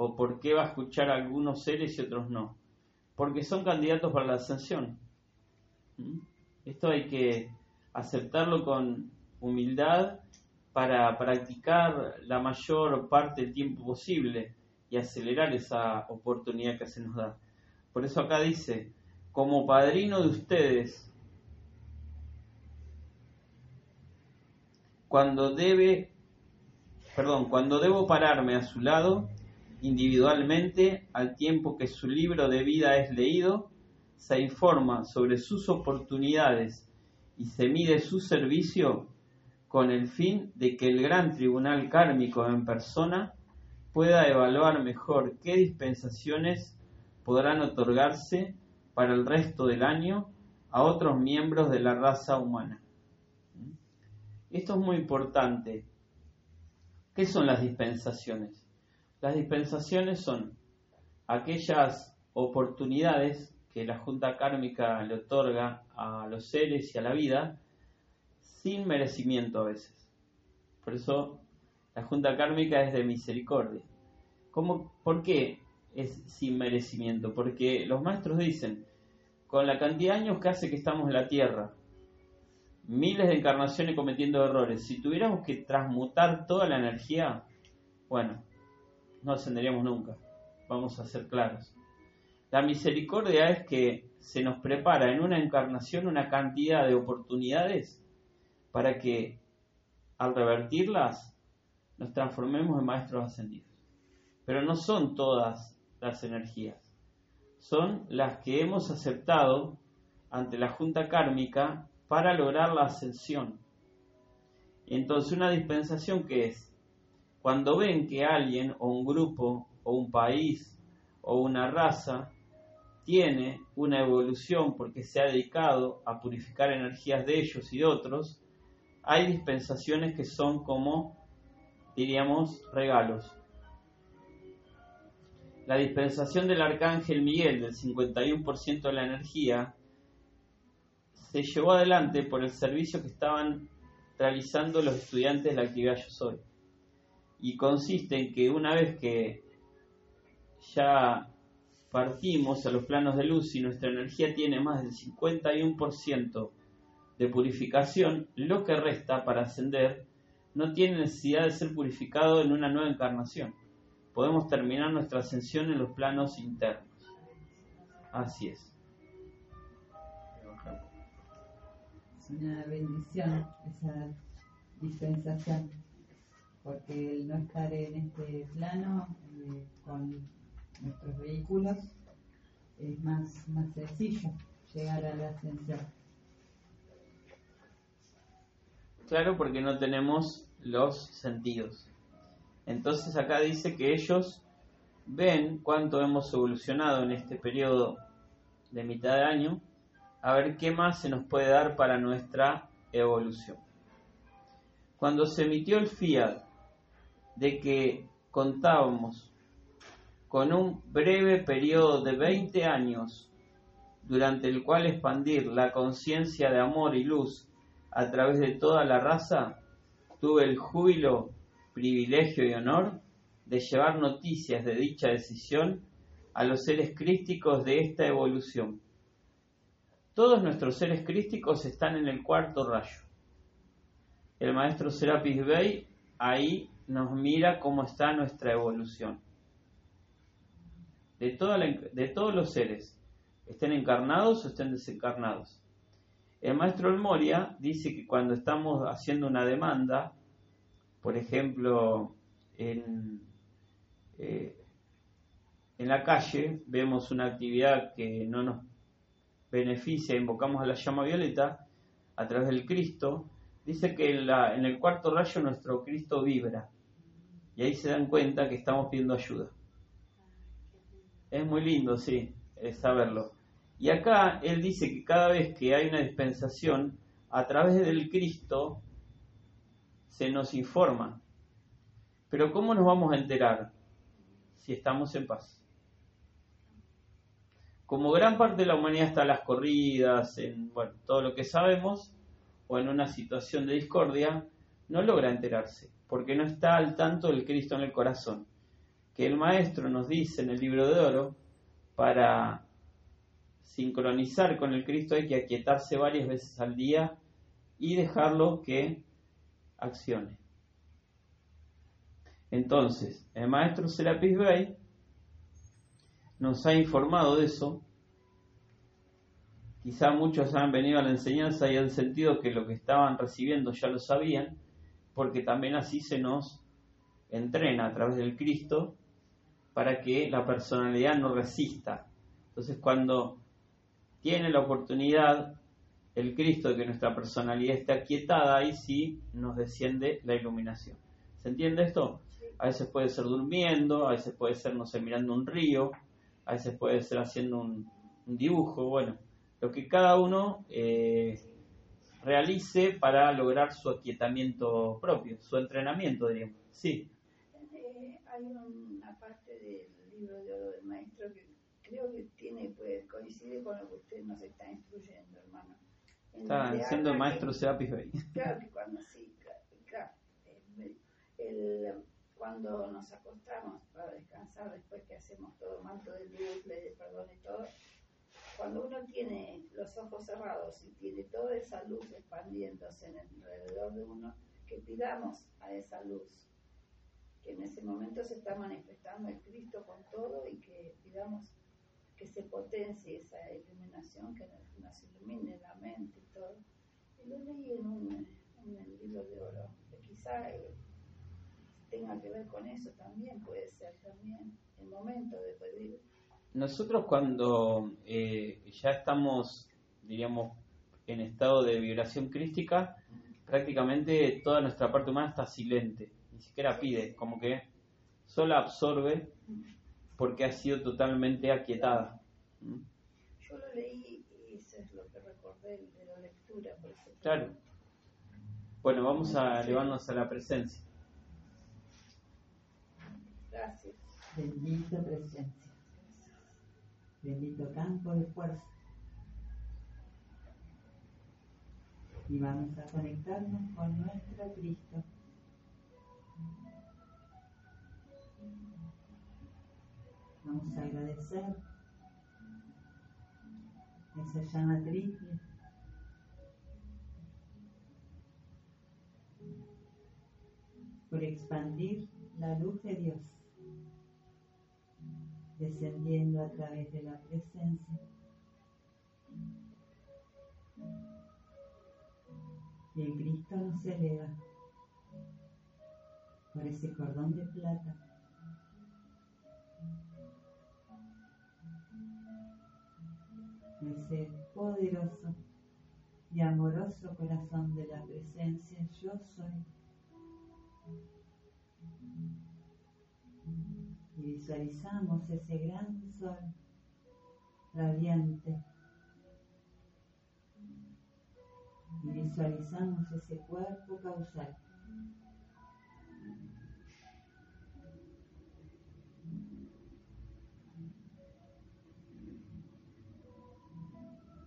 ¿O por qué va a escuchar a algunos seres y otros no? Porque son candidatos para la ascensión. ¿Mm? Esto hay que aceptarlo con humildad para practicar la mayor parte del tiempo posible y acelerar esa oportunidad que se nos da. Por eso acá dice, como padrino de ustedes, cuando debe, perdón, cuando debo pararme a su lado, individualmente al tiempo que su libro de vida es leído, se informa sobre sus oportunidades y se mide su servicio con el fin de que el gran tribunal kármico en persona pueda evaluar mejor qué dispensaciones podrán otorgarse para el resto del año a otros miembros de la raza humana. Esto es muy importante. ¿Qué son las dispensaciones? Las dispensaciones son aquellas oportunidades que la junta kármica le otorga a los seres y a la vida sin merecimiento a veces. Por eso la junta kármica es de misericordia. ¿Cómo, ¿Por qué es sin merecimiento? Porque los maestros dicen, con la cantidad de años que hace que estamos en la Tierra, miles de encarnaciones cometiendo errores, si tuviéramos que transmutar toda la energía, bueno, no ascenderíamos nunca, vamos a ser claros. La misericordia es que se nos prepara en una encarnación una cantidad de oportunidades para que al revertirlas nos transformemos en maestros ascendidos. Pero no son todas las energías, son las que hemos aceptado ante la junta kármica para lograr la ascensión. Entonces una dispensación que es, cuando ven que alguien o un grupo o un país o una raza tiene una evolución porque se ha dedicado a purificar energías de ellos y de otros, hay dispensaciones que son como, diríamos, regalos. La dispensación del arcángel Miguel del 51% de la energía se llevó adelante por el servicio que estaban realizando los estudiantes de la actividad Yo Soy. Y consiste en que una vez que ya partimos a los planos de luz y nuestra energía tiene más del 51% de purificación, lo que resta para ascender no tiene necesidad de ser purificado en una nueva encarnación. Podemos terminar nuestra ascensión en los planos internos. Así es. Es una bendición esa dispensación, porque el no estar en este plano eh, con nuestros vehículos es más, más sencillo llegar a la ascensión. Claro, porque no tenemos los sentidos. Entonces acá dice que ellos ven cuánto hemos evolucionado en este periodo de mitad de año, a ver qué más se nos puede dar para nuestra evolución. Cuando se emitió el fiat de que contábamos con un breve periodo de 20 años durante el cual expandir la conciencia de amor y luz a través de toda la raza, tuve el júbilo, privilegio y honor de llevar noticias de dicha decisión a los seres crísticos de esta evolución. Todos nuestros seres crísticos están en el cuarto rayo. El maestro Serapis Bey ahí nos mira cómo está nuestra evolución. De, de todos los seres, estén encarnados o estén desencarnados. El maestro El Moria dice que cuando estamos haciendo una demanda, por ejemplo, en, eh, en la calle vemos una actividad que no nos beneficia, invocamos a la llama violeta a través del Cristo, dice que en, la, en el cuarto rayo nuestro Cristo vibra y ahí se dan cuenta que estamos pidiendo ayuda. Es muy lindo, sí, saberlo. Y acá él dice que cada vez que hay una dispensación, a través del Cristo se nos informa. Pero ¿cómo nos vamos a enterar si estamos en paz? Como gran parte de la humanidad está a las corridas, en bueno, todo lo que sabemos, o en una situación de discordia, no logra enterarse, porque no está al tanto del Cristo en el corazón. Que el Maestro nos dice en el libro de oro, para sincronizar con el Cristo hay que aquietarse varias veces al día y dejarlo que accione. Entonces, el maestro Serapis Bey nos ha informado de eso. Quizá muchos han venido a la enseñanza y han sentido que lo que estaban recibiendo ya lo sabían, porque también así se nos entrena a través del Cristo para que la personalidad no resista. Entonces, cuando tiene la oportunidad el Cristo de que nuestra personalidad esté aquietada, ahí sí nos desciende la iluminación. ¿Se entiende esto? A veces puede ser durmiendo, a veces puede ser, no sé, mirando un río, a veces puede ser haciendo un, dibujo, bueno, lo que cada uno eh, realice para lograr su aquietamiento propio, su entrenamiento, diríamos. Sí. Eh, hay una parte del libro de oro del maestro que creo que tiene, pues, coincide con lo que usted nos está instruyendo, hermano. En Está siendo habla maestro Serapis Bey. Claro que cuando sí, claro, el- el- cuando nos acostamos para descansar después que hacemos todo manto de luz, ley de perdón y todo, cuando uno tiene los ojos cerrados y tiene toda esa luz expandiéndose en alrededor de uno, que pidamos a esa luz, que en ese momento se está manifestando el Cristo con todo y que pidamos que se potencie esa iluminación, que nos, ilumine la mente y todo. Y lo leí en, un, en libro de oro, que quizá eh, tenga que ver con eso también, puede ser también el momento de pedir. Nosotros cuando eh, ya estamos, diríamos, en estado de vibración crística, prácticamente toda nuestra parte humana está silente, ni siquiera pide, como que solo absorbe porque ha sido totalmente aquietada. Yo lo leí y eso es lo que recordé de la lectura, por eso. Claro. Bueno, vamos a elevarnos a la presencia. Gracias. Bendito presencia. Bendito campo de fuerza. Y vamos a conectarnos con nuestro Cristo. Vamos a agradecer esa llama triple. por expandir la luz de Dios, descendiendo a través de la presencia. Y el Cristo nos eleva por ese cordón de plata. Ese poderoso y amoroso corazón de la presencia, yo soy. Y visualizamos ese gran sol radiante. Y visualizamos ese cuerpo causal.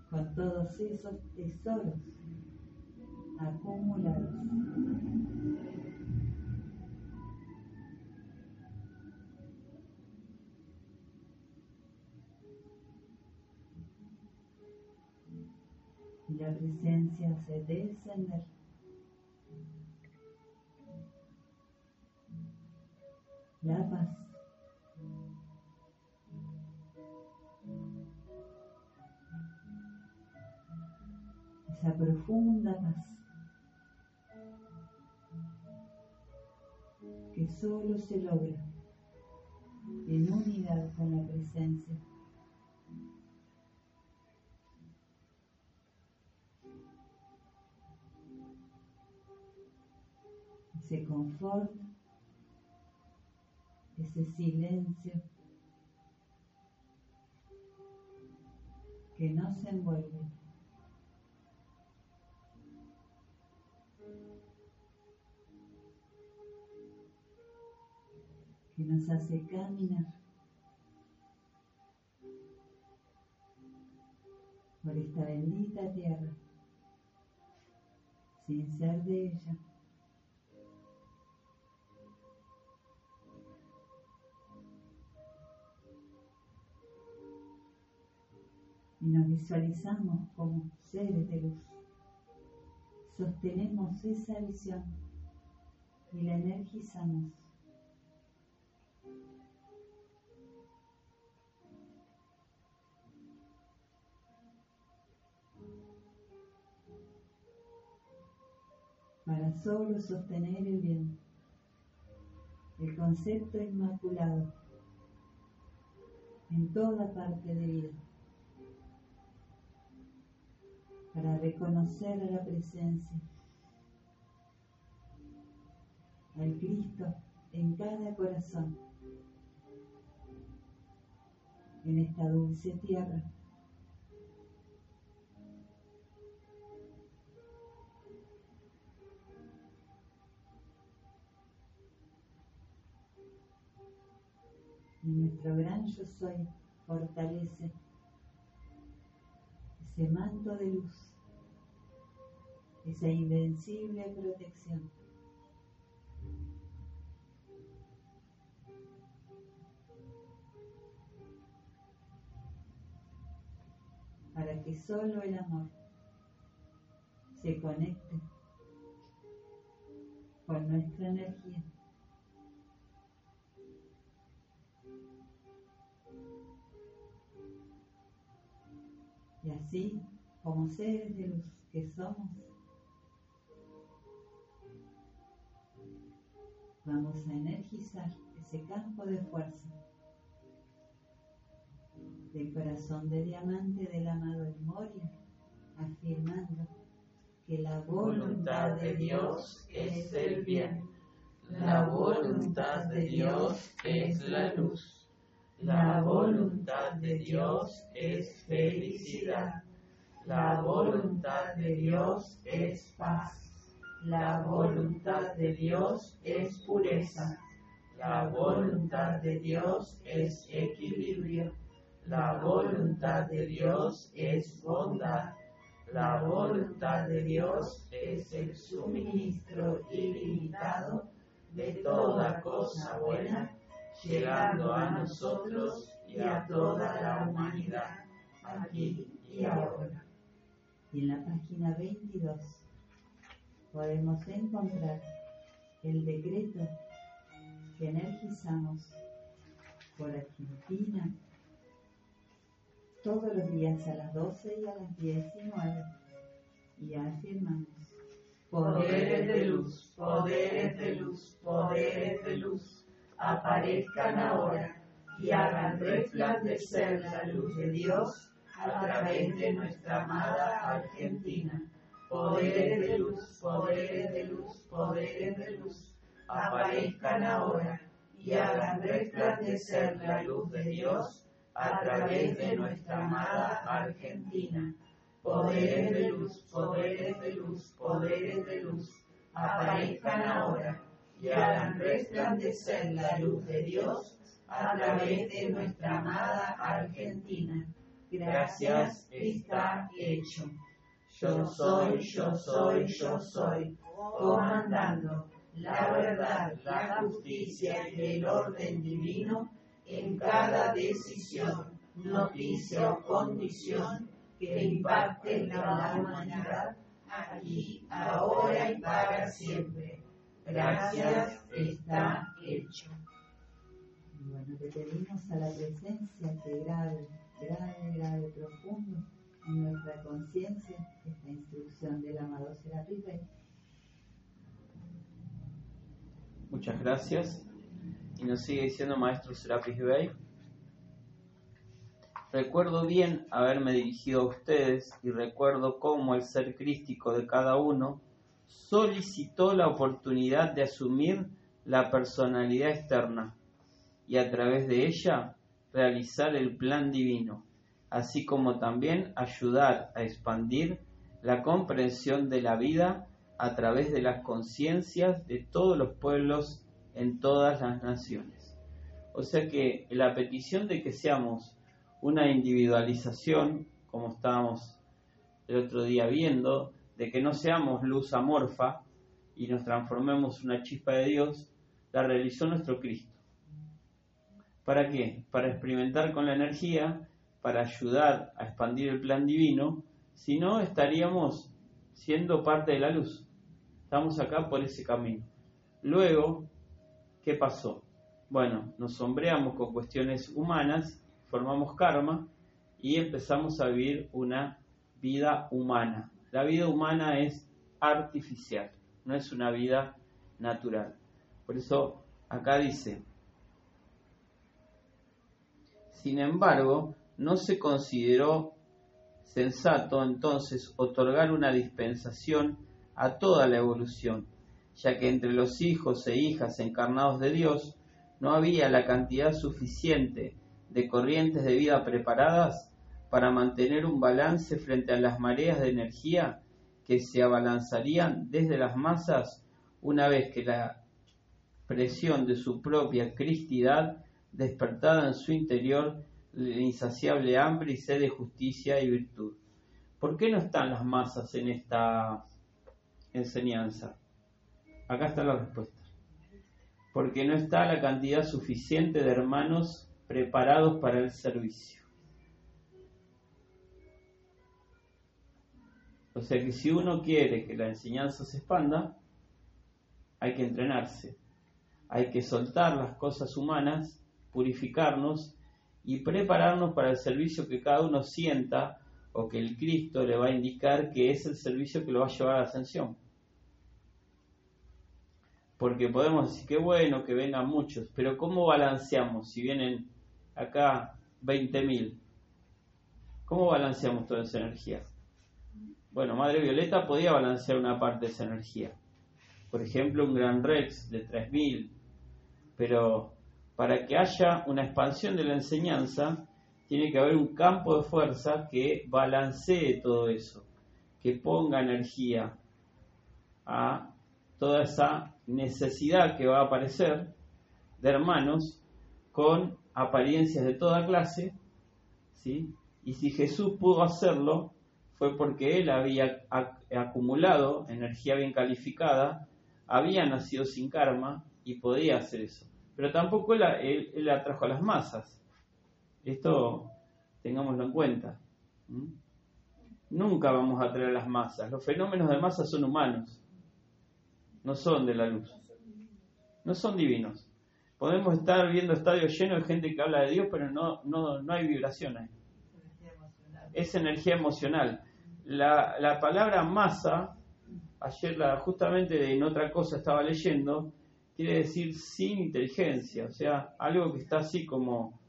Con todos esos tesoros acumulados. La presencia hace descender. La paz. Esa profunda paz que solo se logra en unidad con la presencia. Ese confort, ese silencio que nos envuelve. que nos hace caminar por esta bendita tierra sin ser de ella. Y nos visualizamos como seres de luz. Sostenemos esa visión y la energizamos. Para solo sostener el bien, el concepto inmaculado en toda parte de vida. Para reconocer la presencia, al Cristo en cada corazón, en esta dulce tierra. Y nuestro gran yo soy fortalece ese manto de luz, esa invencible protección. para que solo el amor se conecte con nuestra energía. Y así, como seres de luz que somos, vamos a energizar ese campo de fuerza del corazón de diamante del amado El Moria, afirmando que la voluntad de Dios es el bien, la voluntad de Dios es la luz, la voluntad de Dios es felicidad, la voluntad de Dios es paz, la voluntad de Dios es pureza, la voluntad de Dios es equilibrio, la voluntad de Dios es bondad. La voluntad de Dios es el suministro ilimitado de toda cosa buena, llegando a nosotros y a toda la humanidad, aquí y ahora. Y en la página 22 podemos encontrar el decreto que energizamos por Argentina, todos los días a las 12 y a las 19 y afirmamos poderes de luz, poderes de luz, poderes de luz, aparezcan ahora y hagan resplandecer la luz de Dios a través de nuestra amada Argentina. Poderes de luz, poderes de luz, poderes de luz, aparezcan ahora y hagan resplandecer la luz de Dios a través de nuestra amada Argentina. Poderes de luz, poderes de luz, poderes de luz, aparezcan ahora y hagan resplandecer la luz de Dios a través de nuestra amada Argentina. Gracias está hecho. Yo soy, yo soy, yo soy, comandando la verdad, la justicia y el orden divino en cada decisión, noticia o condición que impacte en la humanidad, aquí, ahora y para siempre. Gracias está hecho. Bueno, te pedimos a la presencia que grave, grave, grave, profundo en nuestra conciencia esta instrucción del amado Serapis Muchas gracias. Y nos sigue diciendo Maestro Serapis Bey. Recuerdo bien haberme dirigido a ustedes y recuerdo cómo el ser crístico de cada uno solicitó la oportunidad de asumir la personalidad externa y a través de ella realizar el plan divino, así como también ayudar a expandir la comprensión de la vida a través de las conciencias de todos los pueblos en todas las naciones. O sea que la petición de que seamos una individualización, como estábamos el otro día viendo, de que no seamos luz amorfa y nos transformemos en una chispa de Dios, la realizó nuestro Cristo. ¿Para qué? Para experimentar con la energía, para ayudar a expandir el plan divino, si no estaríamos siendo parte de la luz. Estamos acá por ese camino. Luego, ¿qué pasó? Bueno, nos sombreamos con cuestiones humanas, formamos karma y empezamos a vivir una vida humana. La vida humana es artificial, no es una vida natural. Por eso acá dice, sin embargo, no se consideró sensato entonces otorgar una dispensación a toda la evolución, ya que entre los hijos e hijas encarnados de Dios no había la cantidad suficiente de corrientes de vida preparadas para mantener un balance frente a las mareas de energía que se abalanzarían desde las masas una vez que la presión de su propia cristidad despertada en su interior insaciable hambre y sed de justicia y virtud. ¿Por qué no están las masas en esta enseñanza? Acá está la respuesta. Porque no está la cantidad suficiente de hermanos preparados para el servicio. O sea que si uno quiere que la enseñanza se expanda, hay que entrenarse, hay que soltar las cosas humanas, purificarnos y prepararnos para el servicio que cada uno sienta o que el Cristo le va a indicar que es el servicio que lo va a llevar a la ascensión. Porque podemos decir que bueno, que vengan muchos, pero ¿cómo balanceamos si vienen acá 20.000? ¿Cómo balanceamos toda esa energía? Bueno, Madre Violeta podía balancear una parte de esa energía. Por ejemplo, un Gran Rex de 3.000. Pero para que haya una expansión de la enseñanza, tiene que haber un campo de fuerza que balancee todo eso, que ponga energía a toda esa necesidad que va a aparecer de hermanos con apariencias de toda clase, ¿sí? Y si Jesús pudo hacerlo, fue porque él había acumulado energía bien calificada, había nacido sin karma y podía hacer eso. Pero tampoco él, atrajo a las masas. Esto tengámoslo en cuenta. Nunca vamos a traer a las masas. Los fenómenos de masa son humanos, no son de la luz, no son divinos. Podemos estar viendo estadios llenos de gente que habla de Dios, pero no, no, no hay vibraciones. Es energía emocional la, la palabra masa, ayer la, justamente en otra cosa estaba leyendo, quiere decir sin inteligencia, o sea, algo que está así como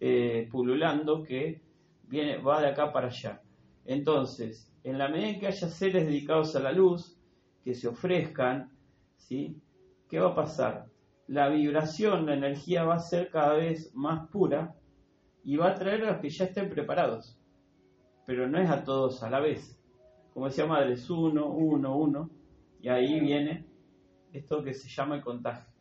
eh, pululando que viene, va de acá para allá. Entonces, en la medida en que haya seres dedicados a la luz, que se ofrezcan, ¿sí? ¿qué va a pasar? La vibración, la energía va a ser cada vez más pura y va a traer a los que ya estén preparados pero no es a todos a la vez. Como decía Madre, es uno, uno, uno, y ahí viene esto que se llama el contagio.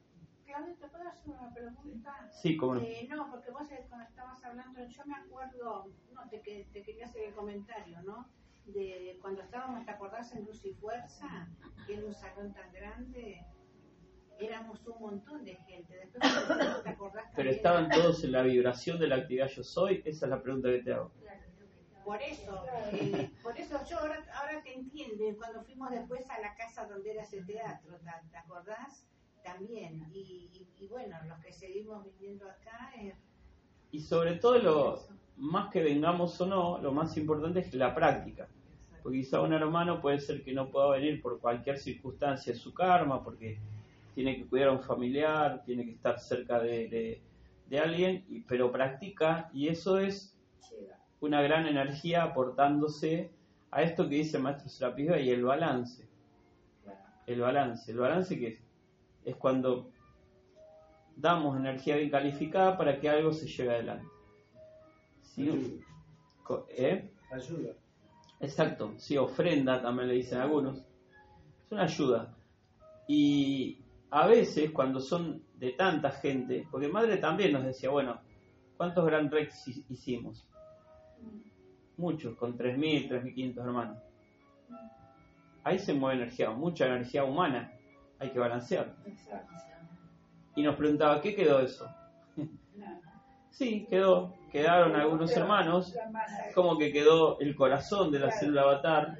Claudia, ¿te puedo hacer una pregunta? Sí, como no. Eh, no, porque vos cuando estabas hablando, yo me acuerdo, no, te, te quería hacer el comentario, ¿no? De cuando estábamos, ¿te acordás en Luz y Fuerza? Que era un salón tan grande, éramos un montón de gente. Después, ¿te acordás? Pero estaban todos en la vibración de la actividad yo soy, esa es la pregunta que te hago. Por eso, eh, por eso yo ahora, ahora te entiendo. Cuando fuimos después a la casa donde era ese teatro, ¿te, acordás? También. Y, y, bueno, los que seguimos viviendo acá. Eh, y sobre todo, lo más que vengamos o no, lo más importante es la práctica. Porque quizá un hermano puede ser que no pueda venir por cualquier circunstancia su karma, porque tiene que cuidar a un familiar, tiene que estar cerca de, de, de alguien, y, pero practica y eso es una gran energía aportándose a esto que dice el maestro Serapis y el balance. El balance. El balance que es, es cuando damos energía bien calificada para que algo se lleve adelante. ¿Sí? ¿Eh? Ayuda. Exacto, sí, ofrenda también le dicen algunos. Es una ayuda. Y a veces cuando son de tanta gente, porque madre también nos decía, bueno, ¿cuántos Grand Rex hicimos? Muchos, con 3.000, 3.500 hermanos. Ahí se mueve energía, mucha energía humana, hay que balancear. Y nos preguntaba, ¿qué quedó eso? sí, quedó, quedaron algunos hermanos, como que quedó el corazón de la célula avatar.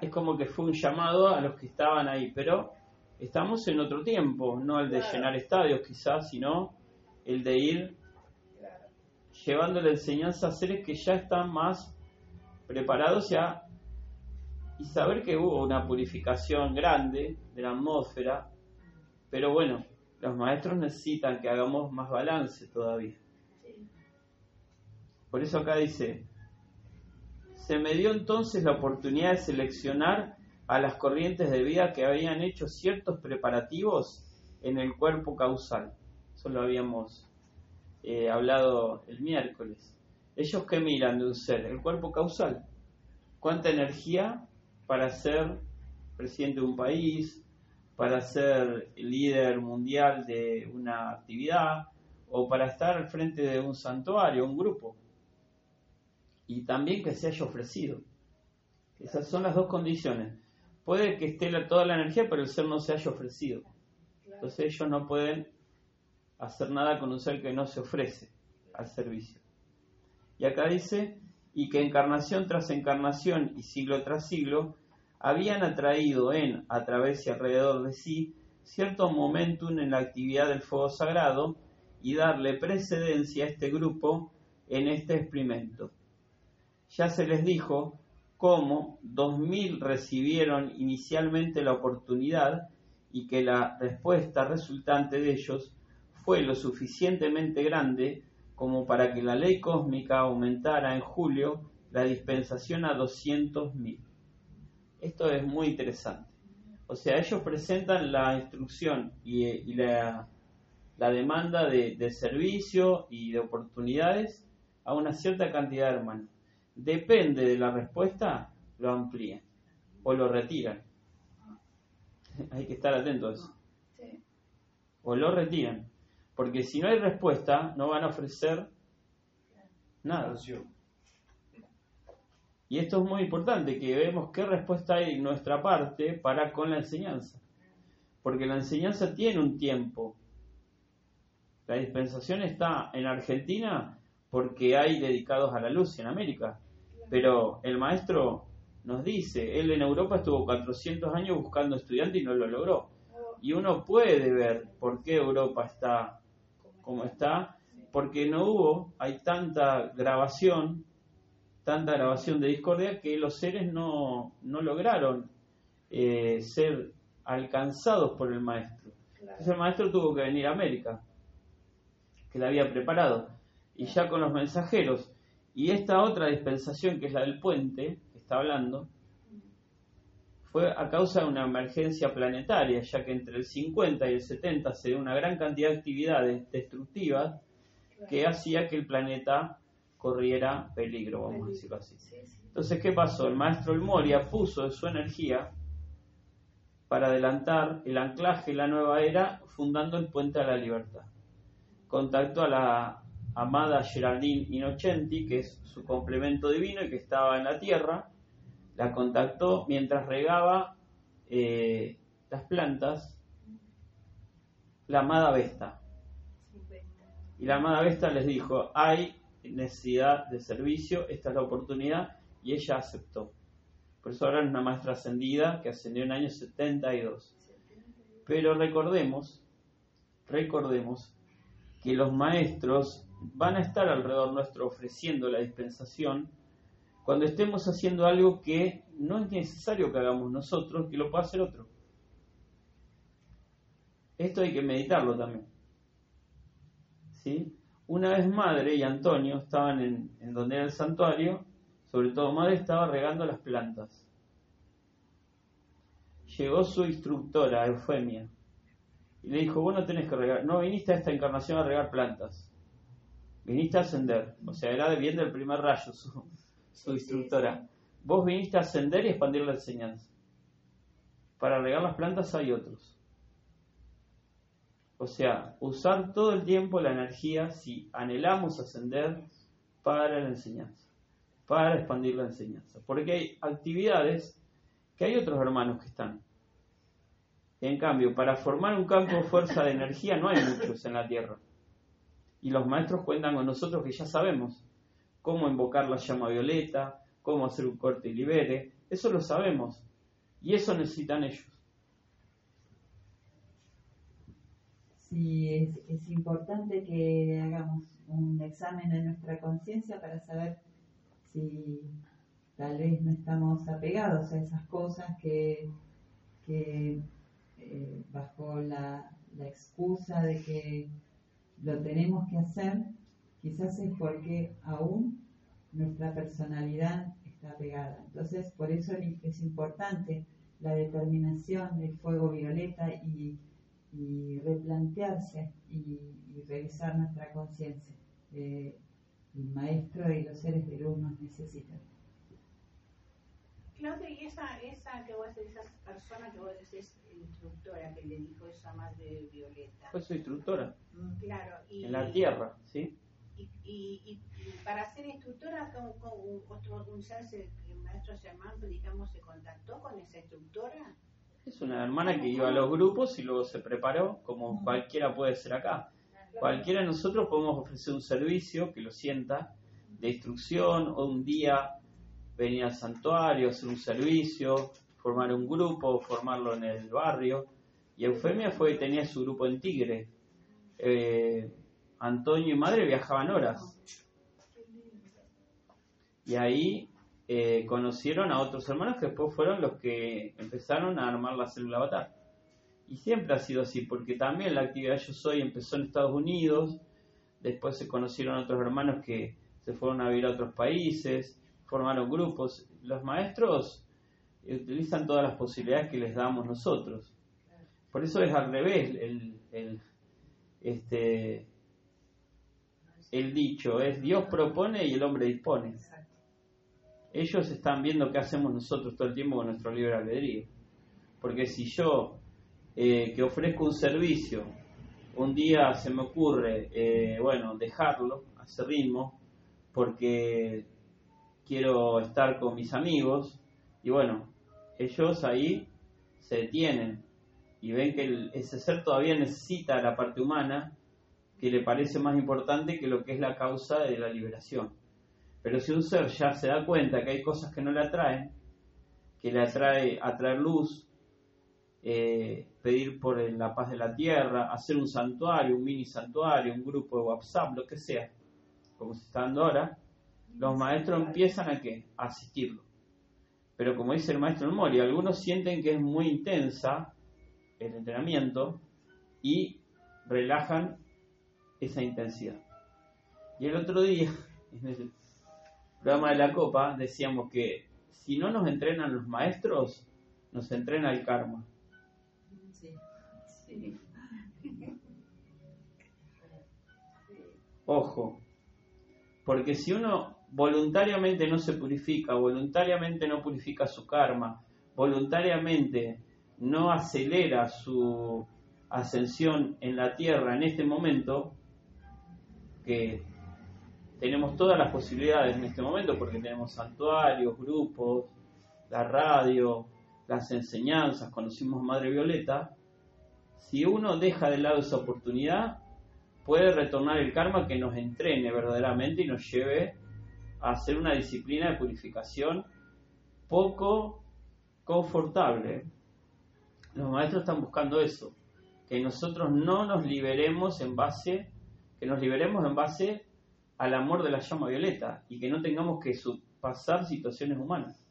Es como que fue un llamado a los que estaban ahí, pero estamos en otro tiempo, no el de llenar estadios quizás, sino el de ir llevando la enseñanza a seres que ya están más preparados ya y saber que hubo una purificación grande de la atmósfera, pero bueno, los maestros necesitan que hagamos más balance todavía. Por eso acá dice, se me dio entonces la oportunidad de seleccionar a las corrientes de vida que habían hecho ciertos preparativos en el cuerpo causal. Eso lo habíamos eh, hablado el miércoles. Ellos que miran de un ser, el cuerpo causal. ¿Cuánta energía para ser presidente de un país, para ser líder mundial de una actividad o para estar al frente de un santuario, un grupo. Y también que se haya ofrecido. Esas son las dos condiciones. Puede que esté la- toda la energía, pero el ser no se haya ofrecido. Entonces ellos no pueden hacer nada con un ser que no se ofrece al servicio. Y acá dice, y que encarnación tras encarnación y siglo tras siglo habían atraído en, a través y alrededor de sí, cierto momentum en la actividad del fuego sagrado y darle precedencia a este grupo en este experimento. Ya se les dijo cómo 2000 recibieron inicialmente la oportunidad y que la respuesta resultante de ellos fue lo suficientemente grande como para que la ley cósmica aumentara en julio la dispensación a 200.000. Esto es muy interesante. O sea, ellos presentan la instrucción y, y la, la demanda de, de servicio y de oportunidades a una cierta cantidad de hermanos. Depende de la respuesta, lo amplían o lo retiran. Hay que estar atentos a eso. Sí. O lo retiran. Porque si no hay respuesta, no van a ofrecer nada. Y esto es muy importante, que vemos qué respuesta hay en nuestra parte para con la enseñanza. Porque la enseñanza tiene un tiempo. La dispensación está en Argentina porque hay dedicados a la luz en América. Pero el maestro nos dice, él en Europa estuvo 400 años buscando estudiantes y no lo logró. Y uno puede ver por qué Europa está como está, porque no hubo, hay tanta grabación, tanta grabación de discordia que los seres no, no lograron eh, ser alcanzados por el maestro. Entonces el maestro tuvo que venir a América, que la había preparado, y ya con los mensajeros. Y esta otra dispensación, que es la del puente, que está hablando, fue a causa de una emergencia planetaria, ya que entre el 50 y el 70 se dio una gran cantidad de actividades destructivas que hacía que el planeta corriera peligro, vamos a decirlo así. Sí, sí. Entonces, ¿qué pasó? El maestro El Moria puso de su energía para adelantar el anclaje de la nueva era fundando el Puente a la Libertad. Contactó a la amada Geraldine Innocenti, que es su complemento divino y que estaba en la Tierra, la contactó mientras regaba eh, las plantas, la amada Vesta. Y la amada Vesta les dijo, hay necesidad de servicio, esta es la oportunidad, y ella aceptó. Por eso ahora es una maestra ascendida que ascendió en el año 72. Pero recordemos, recordemos que los maestros van a estar alrededor nuestro ofreciendo la dispensación cuando estemos haciendo algo que no es necesario que hagamos nosotros, que lo pueda hacer otro. Esto hay que meditarlo también. ¿Sí? Una vez Madre y Antonio estaban en, en donde era el santuario, sobre todo Madre estaba regando las plantas. Llegó su instructora, Eufemia, y le dijo, vos no tenés que regar, no viniste a esta encarnación a regar plantas, viniste a ascender, o sea, era bien del primer rayo su, su instructora. Vos viniste a ascender y expandir la enseñanza. Para regar las plantas hay otros. O sea, usar todo el tiempo la energía si anhelamos ascender para la enseñanza, para expandir la enseñanza. Porque hay actividades que hay otros hermanos que están. En cambio, para formar un campo de fuerza de energía no hay muchos en la Tierra. Y los maestros cuentan con nosotros que ya sabemos cómo invocar la llama violeta, cómo hacer un corte y libere. Eso lo sabemos. Y eso necesitan ellos. Sí, es, importante que hagamos un examen de nuestra conciencia para saber si tal vez no estamos apegados a esas cosas que, que eh, bajo la excusa de que lo tenemos que hacer, quizás es porque aún nuestra personalidad está pegada. Entonces, por eso es importante la determinación del fuego violeta y, y replantearse y, y, revisar nuestra conciencia. Eh, el maestro y los seres de luz nos necesitan. Claudia, y esa, esa que vos decís, esas persona que vos decís instructora que le dijo eso a Madre Violeta. Fue su instructora Claro, y, en la tierra, ¿sí? Y, y, para ser instructora, ¿cómo, cómo otro, un el maestro Germán, digamos, se contactó con esa instructora? Es una hermana que iba a los grupos y luego se preparó, como cualquiera puede ser acá. Cualquiera de nosotros podemos ofrecer un servicio que lo sienta de instrucción o un día venir al santuario, hacer un servicio, formar un grupo, formarlo en el barrio. Y Eufemia fue tenía su grupo en Tigre. Eh, Antonio y Madre viajaban horas. Y ahí eh, conocieron a otros hermanos que después fueron los que empezaron a armar la célula avatar. Y siempre ha sido así, porque también la actividad Yo Soy empezó en Estados Unidos, después se conocieron otros hermanos que se fueron a vivir a otros países, formaron grupos. Los maestros eh, utilizan todas las posibilidades que les damos nosotros. Por eso es al revés el, el- este, el dicho, es Dios propone y el hombre dispone. Ellos están viendo qué hacemos nosotros todo el tiempo con nuestro libre albedrío. Porque si yo, eh, que ofrezco un servicio, un día se me ocurre, eh, bueno, dejarlo a ese ritmo, porque quiero estar con mis amigos, y bueno, ellos ahí se detienen y ven que el- ese ser todavía necesita la parte humana, que le parece más importante que lo que es la causa de la liberación. Pero si un ser ya se da cuenta que hay cosas que no le atraen, que le atrae atraer luz, eh, pedir por la paz de la tierra, hacer un santuario, un mini santuario, un grupo de WhatsApp, lo que sea, como se está dando ahora, los maestros empiezan a qué? A asistirlo. Pero como dice el maestro Mori, algunos sienten que es muy intensa el entrenamiento y relajan esa intensidad. Y el otro día, en el programa de la copa, decíamos que si no nos entrenan los maestros, nos entrena el karma. Sí. Sí. Ojo, porque si uno voluntariamente no se purifica, voluntariamente no purifica su karma, voluntariamente no acelera su ascensión en la tierra en este momento, que tenemos todas las posibilidades en este momento porque tenemos santuarios, grupos, la radio, las enseñanzas, conocimos Madre Violeta, si uno deja de lado esa oportunidad, puede retornar el karma que nos entrene verdaderamente y nos lleve a hacer una disciplina de purificación poco confortable. Los maestros están buscando eso, que nosotros no nos liberemos en base, que nos liberemos en base al amor de la llama violeta y que no tengamos que pasar situaciones humanas.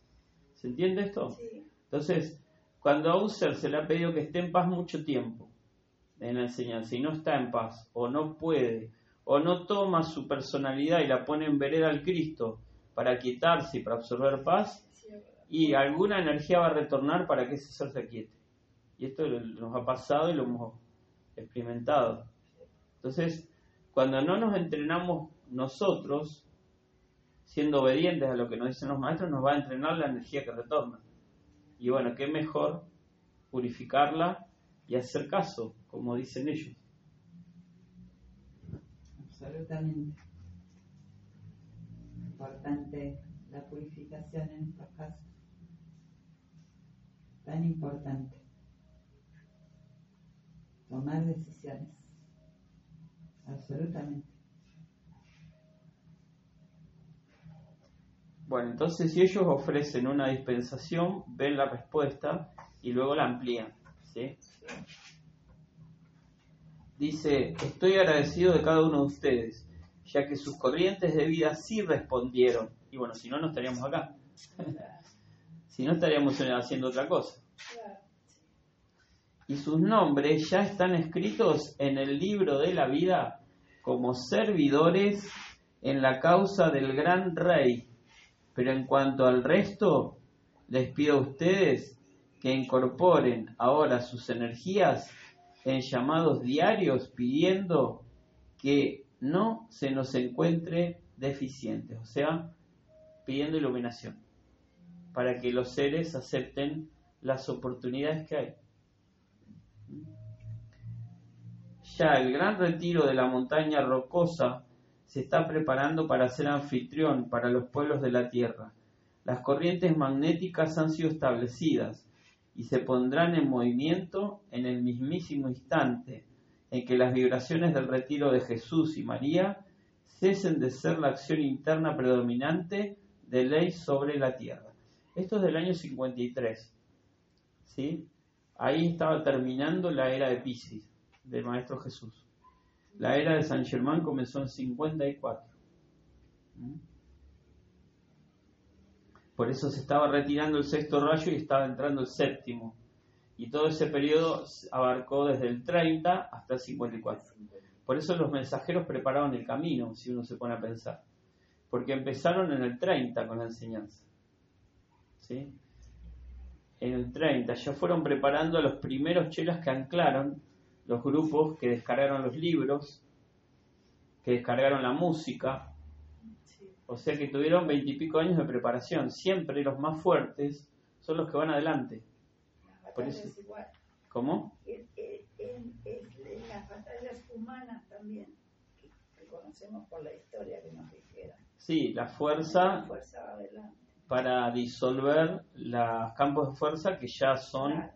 ¿Se entiende esto? Sí. Entonces, cuando a un ser se le ha pedido que esté en paz mucho tiempo en la enseñanza y no está en paz, o no puede, o no toma su personalidad y la pone en vereda al Cristo para quitarse y para absorber paz, Sí, y alguna energía va a retornar para que ese ser se aquiete. Y esto nos ha pasado y lo hemos experimentado. Entonces, cuando no nos entrenamos nosotros, siendo obedientes a lo que nos dicen los maestros, nos va a entrenar la energía que retorna. Y bueno, qué mejor purificarla y hacer caso, como dicen ellos. Absolutamente. Importante la purificación en estos casos. Tan importante. Tomar decisiones. Absolutamente. Bueno, entonces si ellos ofrecen una dispensación, ven la respuesta y luego la amplían. ¿sí? Dice, estoy agradecido de cada uno de ustedes, ya que sus corrientes de vida sí respondieron. Y bueno, si no, no estaríamos acá. si no, estaríamos haciendo otra cosa. Y sus nombres ya están escritos en el libro de la vida como servidores en la causa del gran rey. Pero en cuanto al resto, les pido a ustedes que incorporen ahora sus energías en llamados diarios pidiendo que no se nos encuentre deficientes, o sea, pidiendo iluminación, para que los seres acepten las oportunidades que hay. El gran retiro de la montaña rocosa se está preparando para ser anfitrión para los pueblos de la tierra. Las corrientes magnéticas han sido establecidas y se pondrán en movimiento en el mismísimo instante en que las vibraciones del retiro de Jesús y María cesen de ser la acción interna predominante de ley sobre la tierra. Esto es del año 53. ¿sí? Ahí estaba terminando la era de Pisces, del Maestro Jesús. La era de San Germán comenzó en 54. ¿Mm? Por eso se estaba retirando el sexto rayo y estaba entrando el séptimo. Y todo ese periodo abarcó desde el 30 hasta el 54. Por eso los mensajeros preparaban el camino, si uno se pone a pensar. Porque empezaron en el 30 con la enseñanza. ¿Sí? En el 30 ya fueron preparando a los primeros chelas que anclaron, los grupos que descargaron los libros, que descargaron la música. O sea que tuvieron veintipico años de preparación. Siempre los más fuertes son los que van adelante. Por eso- Es igual. ¿Cómo? En, en- en- las batallas humanas también, que, que conocemos por la historia que nos dijeron. Sí, la La fuerza fuerza va adelante. para disolver los campos de fuerza que ya son Claro,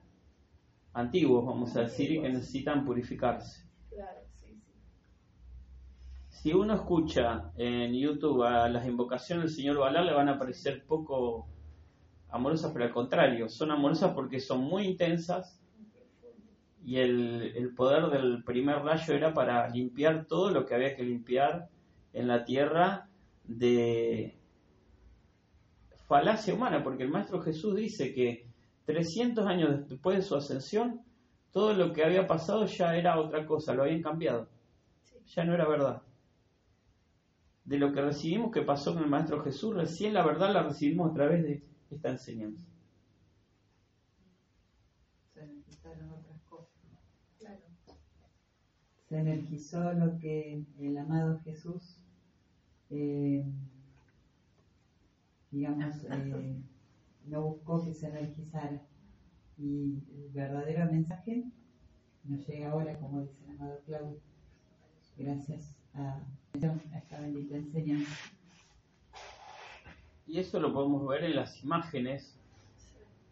antiguos, vamos a decir, y que necesitan purificarse. claro, sí, sí. Si uno escucha en YouTube a las invocaciones del señor Balá, le van a parecer poco amorosas, pero al contrario, son amorosas porque son muy intensas y el, el poder del primer rayo era para limpiar todo lo que había que limpiar en la tierra de falacia humana, porque el Maestro Jesús dice que 300 años después de su ascensión, todo lo que había pasado ya era otra cosa, lo habían cambiado, ya no era verdad. De lo que recibimos que pasó con el Maestro Jesús, recién la verdad la recibimos a través de esta enseñanza. Se energizaron otras cosas. Claro. Se energizó lo que el amado Jesús, eh, digamos, eh, no buscó que se energizara. Y el verdadero mensaje nos llega ahora, como dice el amado Claudio, gracias a, esta bendita enseñanza. Y eso lo podemos ver en las imágenes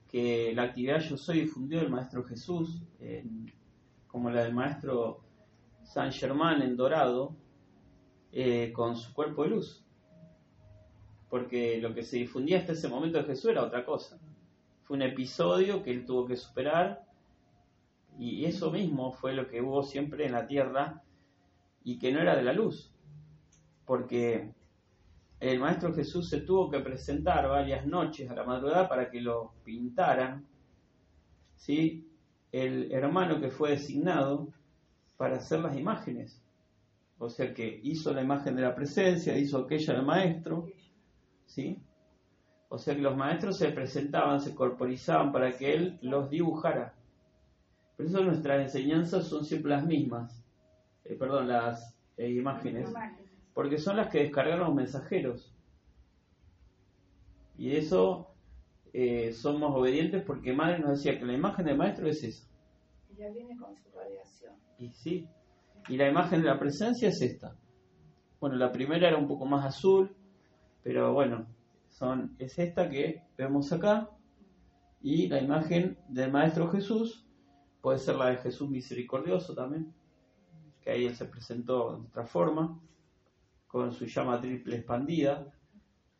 que la actividad Yo Soy difundió del Maestro Jesús, en- como la del Maestro San Germán en Dorado, eh, con su cuerpo de luz. Porque lo que se difundía hasta ese momento de Jesús era otra cosa. Fue un episodio que él tuvo que superar y eso mismo fue lo que hubo siempre en la tierra y que no era de la luz. Porque el Maestro Jesús se tuvo que presentar varias noches a la madrugada para que lo pintaran, ¿sí? El hermano que fue designado para hacer las imágenes. O sea que hizo la imagen de la presencia, hizo aquella del maestro, ¿sí? O sea que los maestros se presentaban, se corporizaban para que él los dibujara. Por eso nuestras enseñanzas son siempre las mismas, eh, perdón, las eh, imágenes porque son las que descargaron los mensajeros. Y eso eh, somos obedientes porque Madre nos decía que la imagen del maestro es esa. Y ya viene con su radiación. Y sí. Y la imagen de la presencia es esta. Bueno, la primera era un poco más azul, pero bueno, son, es esta que vemos acá. Y la imagen del Maestro Jesús puede ser la de Jesús misericordioso también, que ahí él se presentó de otra forma, con su llama triple expandida.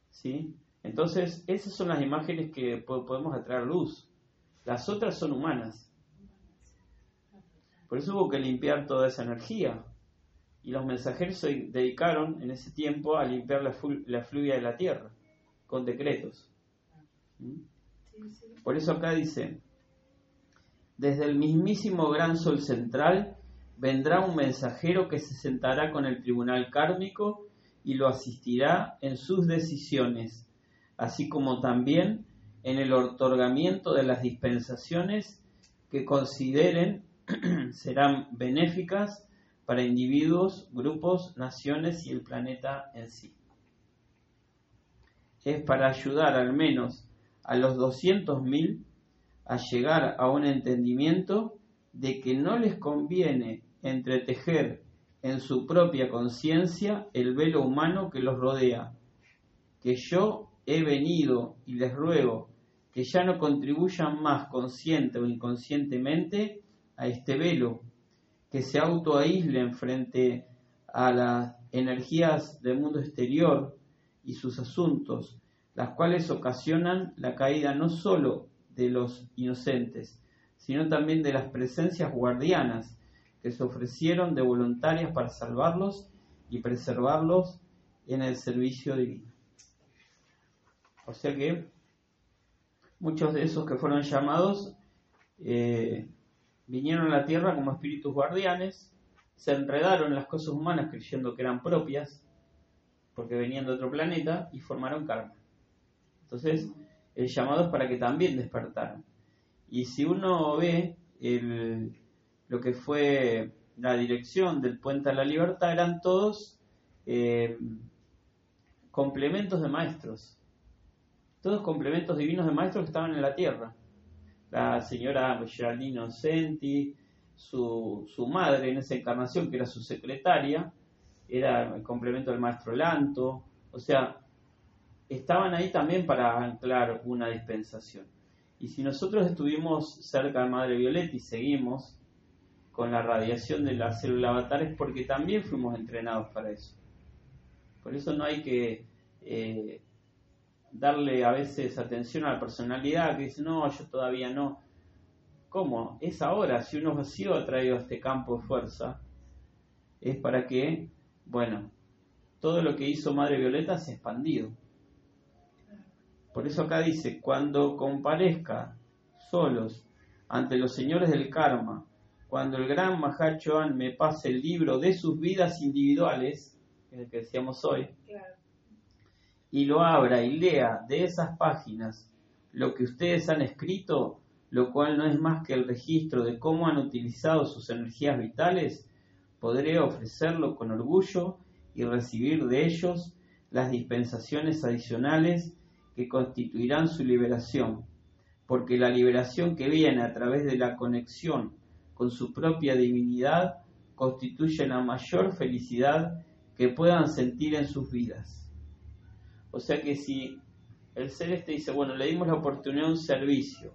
¿sí? Entonces, esas son las imágenes que po- podemos atraer luz. Las otras son humanas. Por eso hubo que limpiar toda esa energía. Y los mensajeros se dedicaron en ese tiempo a limpiar la, la fluvia de la tierra con decretos. ¿Mm? Sí, sí. Por eso acá dice, desde el mismísimo gran sol central vendrá un mensajero que se sentará con el tribunal kármico y lo asistirá en sus decisiones, así como también en el otorgamiento de las dispensaciones que consideren serán benéficas para individuos, grupos, naciones y el planeta en sí. Es para ayudar al menos a los 200.000 a llegar a un entendimiento de que no les conviene entretejer en su propia conciencia el velo humano que los rodea, que yo he venido y les ruego que ya no contribuyan más consciente o inconscientemente a este velo, que se autoaíslen frente a las energías del mundo exterior y sus asuntos, las cuales ocasionan la caída no sólo de los inocentes, sino también de las presencias guardianas que se ofrecieron de voluntarias para salvarlos y preservarlos en el servicio divino. O sea que muchos de esos que fueron llamados eh, vinieron a la tierra como espíritus guardianes, se enredaron en las cosas humanas creyendo que eran propias, porque venían de otro planeta, y formaron karma. Entonces, el llamado es para que también despertaran. Y si uno ve el, lo que fue la dirección del Puente a la Libertad, eran todos eh, complementos de maestros todos complementos divinos de maestros que estaban en la tierra. La señora Geraldine Senti, su, su madre en esa encarnación, que era su secretaria, era el complemento del maestro Lanto, o sea, estaban ahí también para anclar una dispensación. Y si nosotros estuvimos cerca de Madre Violeta y seguimos con la radiación de la célula avatar es porque también fuimos entrenados para eso. Por eso no hay que eh, darle a veces atención a la personalidad, que dice, no, yo todavía no. ¿Cómo? Es ahora, si uno ha sido atraído a este campo de fuerza, es para que, bueno, todo lo que hizo Madre Violeta se ha expandido. Por eso acá dice, cuando comparezca solos ante los señores del karma, cuando el gran Mahachoan me pase el libro de sus vidas individuales, es el que decíamos hoy, y lo abra y lea de esas páginas lo que ustedes han escrito, lo cual no es más que el registro de cómo han utilizado sus energías vitales, podré ofrecerlo con orgullo y recibir de ellos las dispensaciones adicionales que constituirán su liberación, porque la liberación que viene a través de la conexión con su propia divinidad constituye la mayor felicidad que puedan sentir en sus vidas. O sea que si el celeste dice, bueno, le dimos la oportunidad de un servicio,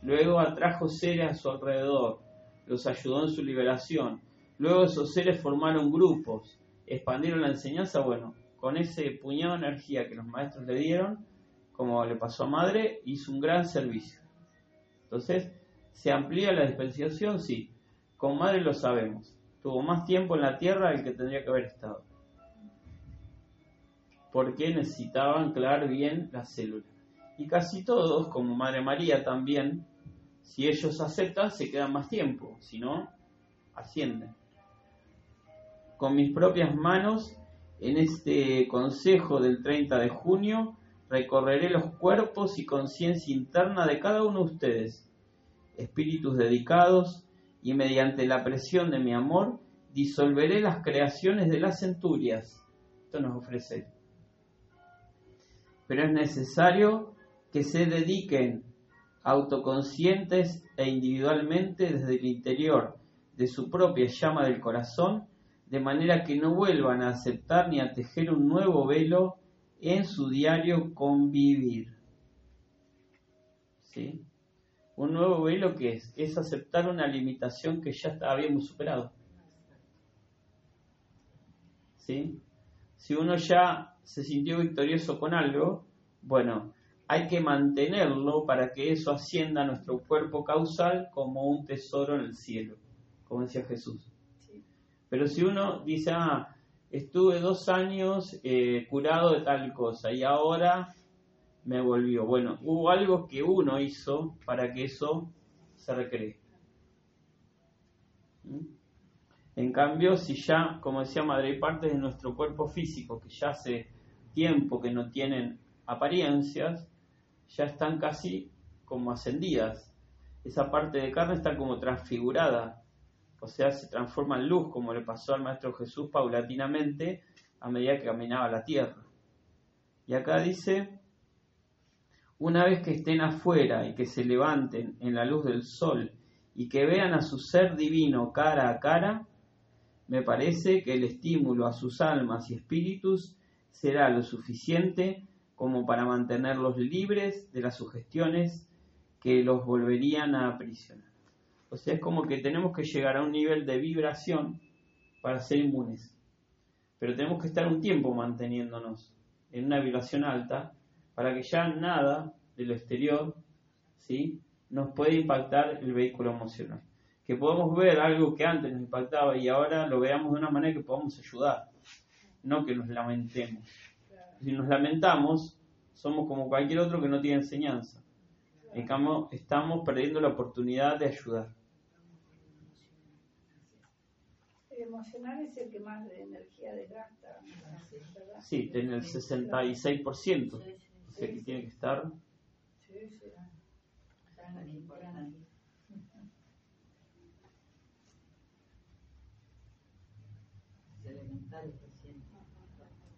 luego atrajo seres a su alrededor, los ayudó en su liberación, luego esos seres formaron grupos, expandieron la enseñanza, bueno, con ese puñado de energía que los maestros le dieron, como le pasó a Madre, hizo un gran servicio. Entonces, ¿se amplía la dispensación? Sí. Con Madre lo sabemos. Tuvo más tiempo en la tierra del que tendría que haber estado porque necesitaban anclar bien la célula. Y casi todos, como Madre María también, si ellos aceptan, se quedan más tiempo, si no, ascienden. Con mis propias manos, en este consejo del 30 de junio, recorreré los cuerpos y conciencia interna de cada uno de ustedes, espíritus dedicados, y mediante la presión de mi amor, disolveré las creaciones de las centurias. Esto nos ofrece pero es necesario que se dediquen autoconscientes e individualmente desde el interior de su propia llama del corazón, de manera que no vuelvan a aceptar ni a tejer un nuevo velo en su diario convivir. ¿Sí? Un nuevo velo que es, es aceptar una limitación que ya habíamos superado. ¿Sí? Si uno ya se sintió victorioso con algo, bueno, hay que mantenerlo para que eso ascienda a nuestro cuerpo causal como un tesoro en el cielo, como decía Jesús. Pero si uno dice, ah, estuve dos años eh, curado de tal cosa y ahora me volvió. Bueno, hubo algo que uno hizo para que eso se recree. ¿Mm? En cambio, si ya, como decía Madre, hay partes de nuestro cuerpo físico que ya hace tiempo que no tienen apariencias, ya están casi como ascendidas. Esa parte de carne está como transfigurada, o sea, se transforma en luz, como le pasó al Maestro Jesús paulatinamente a medida que caminaba la tierra. Y acá dice, una vez que estén afuera y que se levanten en la luz del sol y que vean a su ser divino cara a cara, me parece que el estímulo a sus almas y espíritus será lo suficiente como para mantenerlos libres de las sugestiones que los volverían a aprisionar. O sea, es como que tenemos que llegar a un nivel de vibración para ser inmunes. Pero tenemos que estar un tiempo manteniéndonos en una vibración alta para que ya nada de lo exterior ¿sí? nos pueda impactar el vehículo emocional. Que podamos ver algo que antes nos impactaba y ahora lo veamos de una manera que podamos ayudar, no que nos lamentemos. Si nos lamentamos, somos como cualquier otro que no tiene enseñanza. Estamos perdiendo la oportunidad de ayudar. El emocional es el que más de energía desgasta, ¿verdad? Sí, tiene el 66%. O sea que tiene que estar. Sí, sí. Tan importante. Los elementales recién.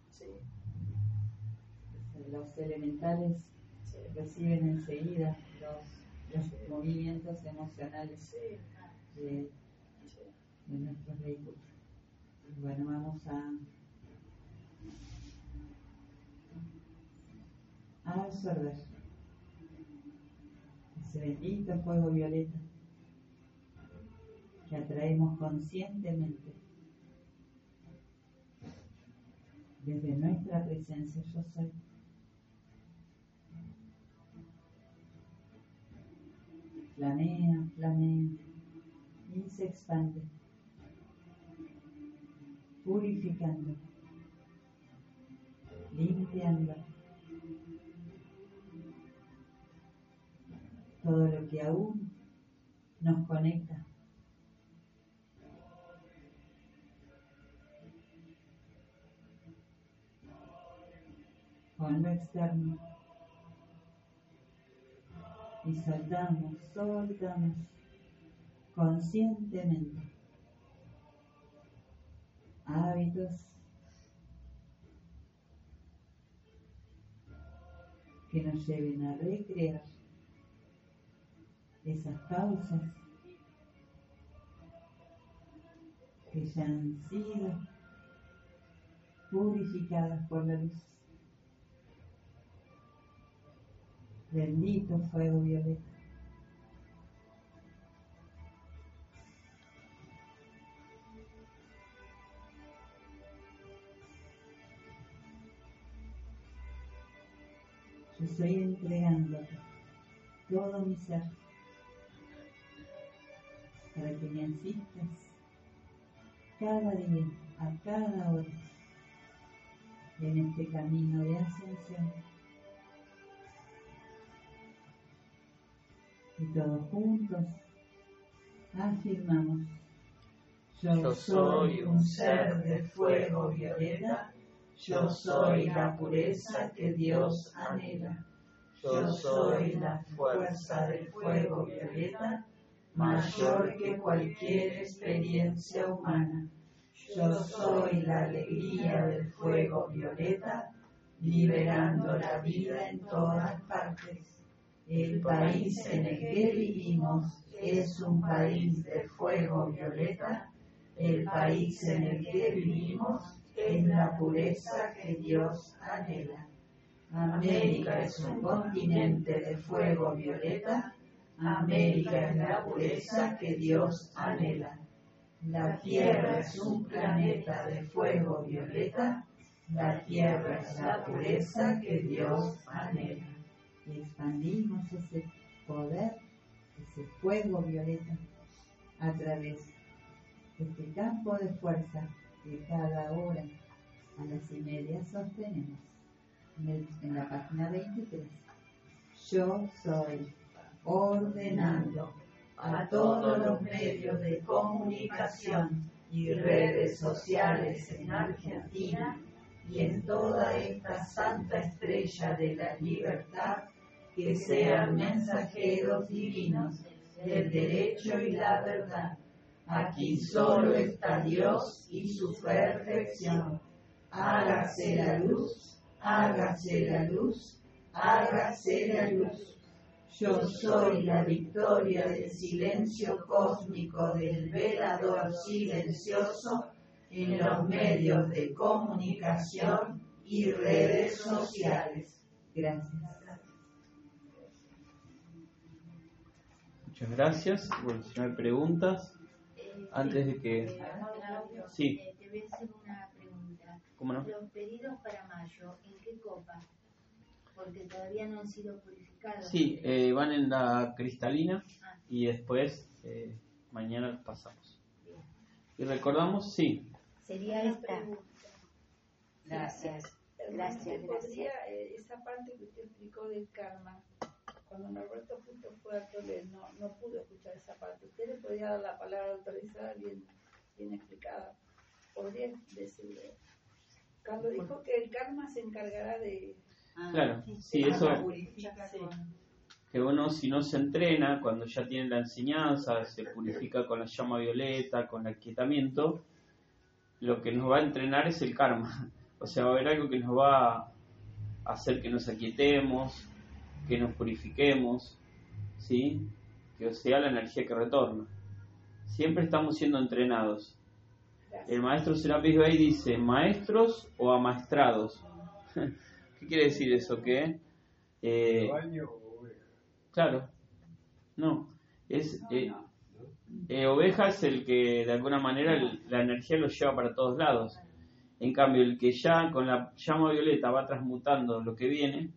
Sí, Los elementales reciben enseguida los, los movimientos emocionales de, de nuestros vehículos. Y Bueno, vamos a, a absorber ese bendito fuego violeta que atraemos conscientemente desde nuestra presencia yo soy. Flamea, flamea y se expande, purificando, limpiando todo lo que aún nos conecta. con lo externo y soltamos, soltamos conscientemente hábitos que nos lleven a recrear esas causas que ya han sido purificadas por la luz. Bendito fuego violeta. Yo estoy entregándote todo mi ser para que me asistas cada día, a cada hora, en este camino de ascensión. Y todos juntos afirmamos, yo soy un ser de fuego violeta, yo soy la pureza que Dios anhela, yo soy la fuerza del fuego violeta, mayor que cualquier experiencia humana. Yo soy la alegría del fuego violeta, liberando la vida en todas partes. El país en el que vivimos es un país de fuego violeta. El país en el que vivimos es la pureza que Dios anhela. América es un continente de fuego violeta. América es la pureza que Dios anhela. La Tierra es un planeta de fuego violeta. La Tierra es la pureza que Dios anhela. Y expandimos ese poder, ese fuego violeta, a través de este campo de fuerza que cada hora a las y media sostenemos. En, en la página 23. Yo soy ordenando a todos los medios de comunicación y redes sociales en Argentina y en toda esta santa estrella de la libertad que sean mensajeros divinos del derecho y la verdad. Aquí solo está Dios y su perfección. Hágase la luz, hágase la luz, hágase la luz. Yo soy la victoria del silencio cósmico del velador silencioso en los medios de comunicación y redes sociales. Gracias. Muchas gracias. Bueno, si no hay preguntas, Eh, antes de que... eh, Claudio, Sí. eh, te voy a hacer una pregunta. ¿Cómo no? Los pedidos para mayo, ¿en qué copa? Porque todavía no han sido purificados. Sí, eh, van en la cristalina Ah, y después eh, mañana los pasamos. Y recordamos, sí, sería esta. pregunta. Gracias. Gracias, ¿usted gracias. podría, eh, esa parte que usted explicó del karma, cuando Norberto Punto fue a Toledo, no, no pudo escuchar esa parte. ¿Usted le podría dar la palabra autorizada bien, bien explicada? ¿Podría decirle? Cuando dijo que el karma se encargará de... claro, sí, eso que uno si no se entrena, cuando ya tiene la enseñanza, se purifica con la llama violeta, con el aquietamiento, lo que nos va a entrenar es el karma. O sea, va a haber algo que nos va a hacer que nos aquietemos, que nos purifiquemos, ¿sí? Que sea la energía que retorna. Siempre estamos siendo entrenados. El maestro Serapis Bey dice, maestros o amaestrados. ¿Qué quiere decir eso? Que eh, Claro. No. Es, eh, eh, oveja es el que de alguna manera el- la energía lo lleva para todos lados. En cambio, el que ya con la llama violeta va transmutando lo que viene,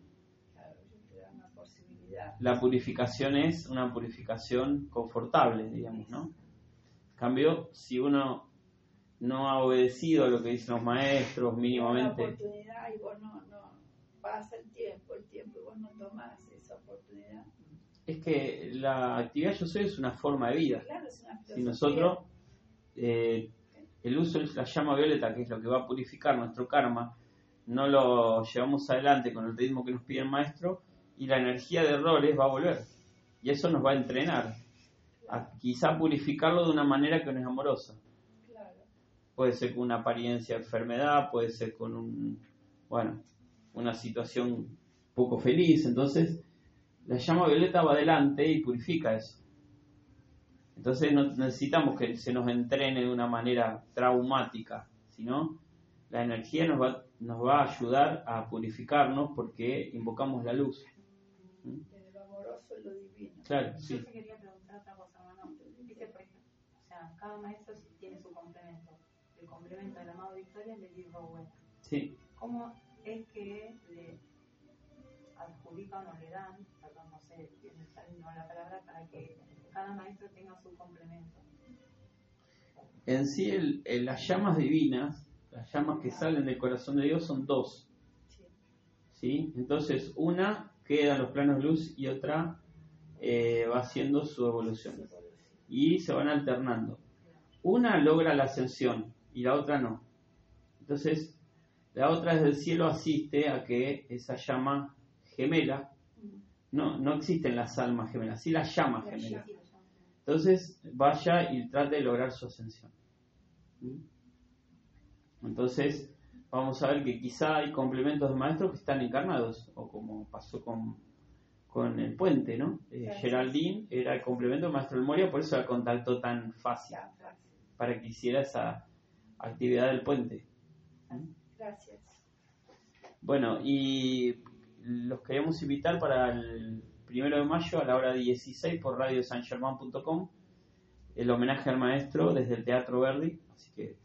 Claro, ellos te dan una posibilidad. La purificación es una purificación confortable, digamos, ¿no? En cambio, si uno no ha obedecido a lo que dicen los maestros mínimamente, oportunidad y vos no, no, pasa el tiempo, el tiempo y vos no tomás esa oportunidad. es que la actividad yo soy es una forma de vida. Claro, es una si nosotros eh, el uso de la llama violeta, que es lo que va a purificar nuestro karma, no lo llevamos adelante con el ritmo que nos pide el maestro, y la energía de errores va a volver. Y eso nos va a entrenar a quizá purificarlo de una manera que no es amorosa. Puede ser con una apariencia de enfermedad, puede ser con un, bueno, una situación poco feliz. Entonces, la llama violeta va adelante y purifica eso. Entonces no necesitamos que se nos entrene de una manera traumática, sino la energía nos va, nos va a ayudar a purificarnos porque invocamos la luz. Claro, Yo sí. quería preguntar otra cosa, hermano. Dice, por ejemplo, o sea, cada maestro tiene su complemento. El complemento del amado Victoria es de bueno. Sí. ¿Cómo es que le adjudican o le dan, perdón, no sé, no la palabra, para que cada maestro tenga su complemento? En sí, el- el- las llamas divinas, las llamas que salen del corazón de Dios son dos. Sí. ¿sí? Entonces, una queda en los planos de luz y otra eh, va haciendo su evolución. Y se van alternando. Una logra la ascensión y la otra no. Entonces, la otra desde el cielo asiste a que esa llama gemela, no, no existen las almas gemelas, sí las llamas La gemelas. Entonces vaya y trate de lograr su ascensión. ¿Mm? Entonces vamos a ver que quizá hay complementos de maestros que están encarnados, o como pasó con, con el puente, ¿no? Eh, Claro. Geraldine era el complemento del maestro Moria, por eso la contactó tan fácil, para que hiciera esa actividad del puente. Gracias. Bueno, y los queremos invitar para el primero de mayo a la hora 16 por radiosangerman.com el homenaje al maestro desde el Teatro Verdi, así que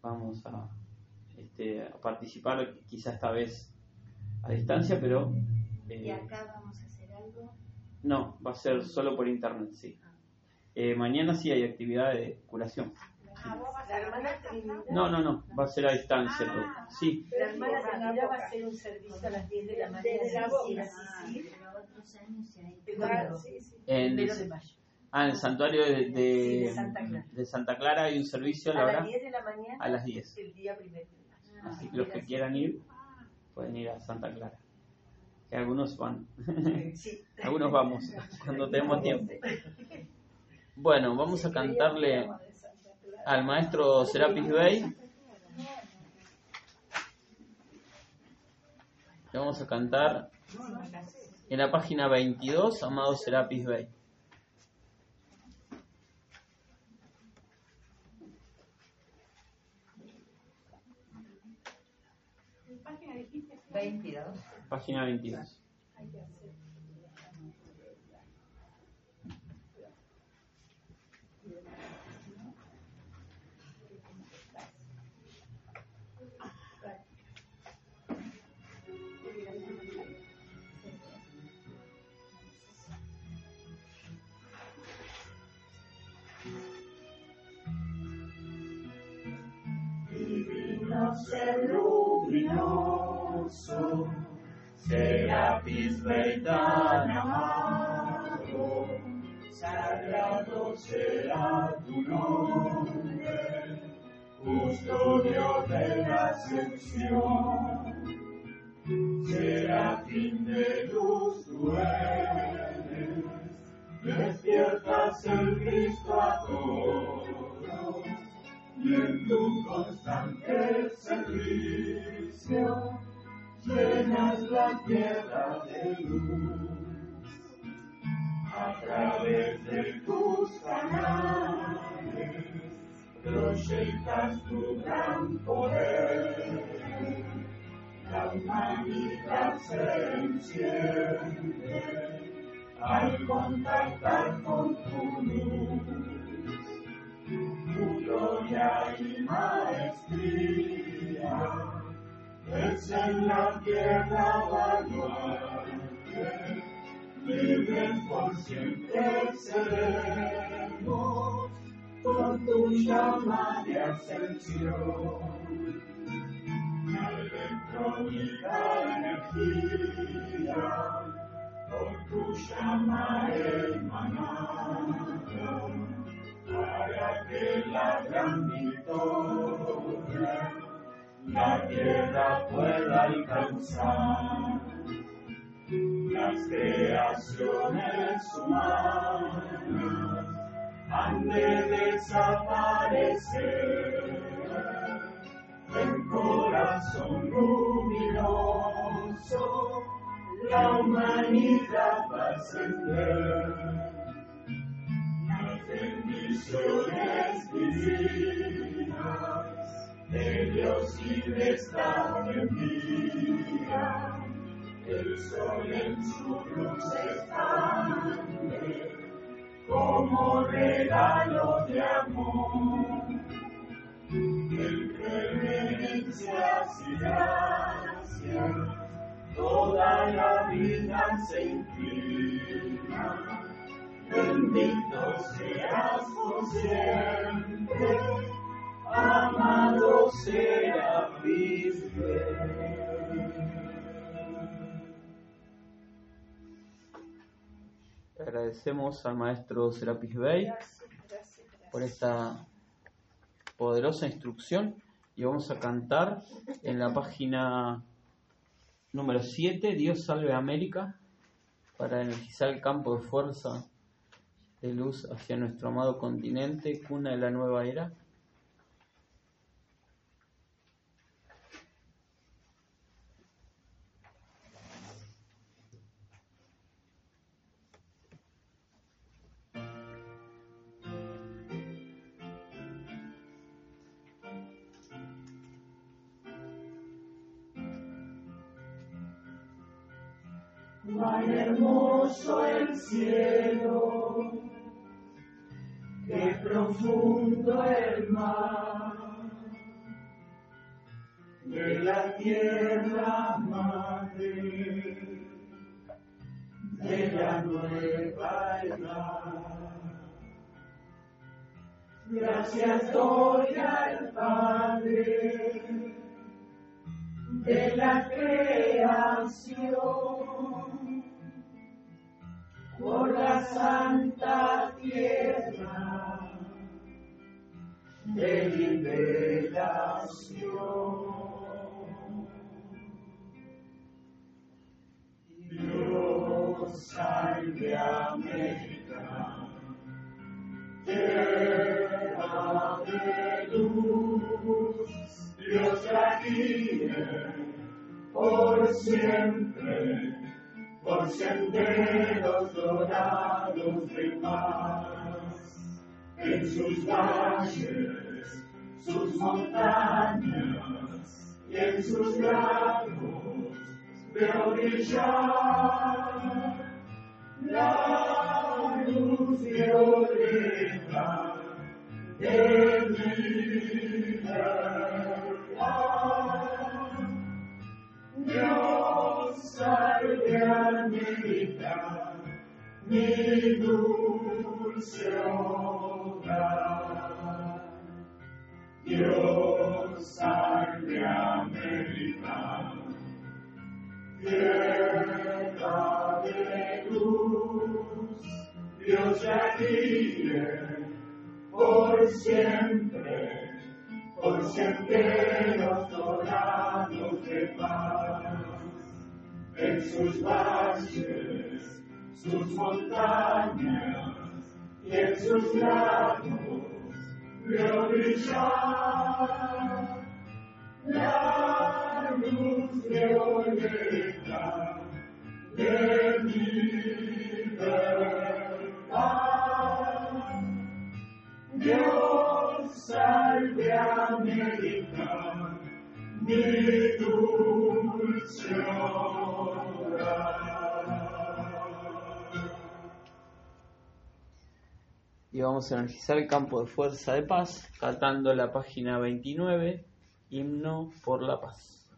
vamos a, este, a participar quizá esta vez a distancia, pero eh, Y acá vamos a hacer algo. no, va a ser solo por internet, sí. Eh, mañana sí hay actividad de curación. Ah, vos vas La a hermana Trinidad, No, no, no, va a ser a distancia. todo. Sí, la hermana Trinidad va a hacer un servicio a las 10 de la mañana. Desde la sí, boca. sí, sí, Pero otros años se ha hecho. Claro, sí, sí. en, Primero de mayo. ah, en el santuario de, de- Sí, de Santa Clara. de Santa Clara hay un servicio a la A hora las 10 de la mañana. a las 10. El día primero mayo. Así que los que quieran ir, pueden ir a Santa Clara. Que algunos van. Sí. algunos vamos, cuando tenemos tiempo. Bueno, vamos a cantarle al maestro Serapis Bey. Le vamos a cantar. En la página 22, amado Serapis Bey. ¿Qué página dijiste? 22. Página 22. Hay que hacer. Divino ser luminoso, Serapis Bey tan amado, sagrado será tu nombre, custodio de la ascensión. Serafín de luz tú despiertas el Cristo a todos y en tu constante servicio llenas la tierra de luz. A través de tus canales proyectas tu gran poder. La humanidad se enciende al contactar con tu luz tu gloria y maestría, es en la tierra baluarte, libres por siempre seremos, con tu llama de ascensión. La electrónica energía, por tu llama emanada, para que la gran victoria la tierra pueda alcanzar. Las creaciones humanas han de desaparecer. El corazón luminoso, la humanidad va a ascender las bendiciones divinas de Dios de esta envía. El sol en su luz expande como regalo de amor. En reverencias y gracias toda la vida se inclina bendito seas por siempre, amado Serapis Agradecemos al maestro Serapis Bey por esta poderosa instrucción y vamos a cantar en la página número 7, Dios salve a América, para energizar el campo de fuerza de luz hacia nuestro amado continente, cuna de la nueva era. Hermoso el cielo, qué profundo el mar, de la tierra madre, de la nueva edad. Gracias doy al Padre de la creación por la santa tierra de liberación. Dios salve América, tierra de luz, Dios la guíe por siempre por senderos dorados de paz. En sus valles, sus montañas y en sus lagos veo brillar la luz violeta de mi mi dulce hogar. Dios salve América, tierra de luz. Dios la guíe por siempre, por senderos dorados de paz. En sus valles, sus montañas y en sus lagos veo brillar la luz violeta de libertad. Dios salve América, mi dulce hogar. Y vamos a energizar el campo de fuerza de paz, cantando la página 29, himno por la paz.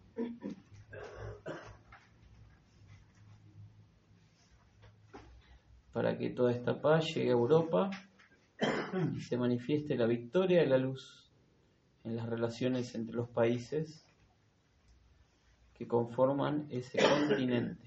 Para que toda esta paz llegue a Europa y se manifieste la victoria de la luz en las relaciones entre los países que conforman ese continente.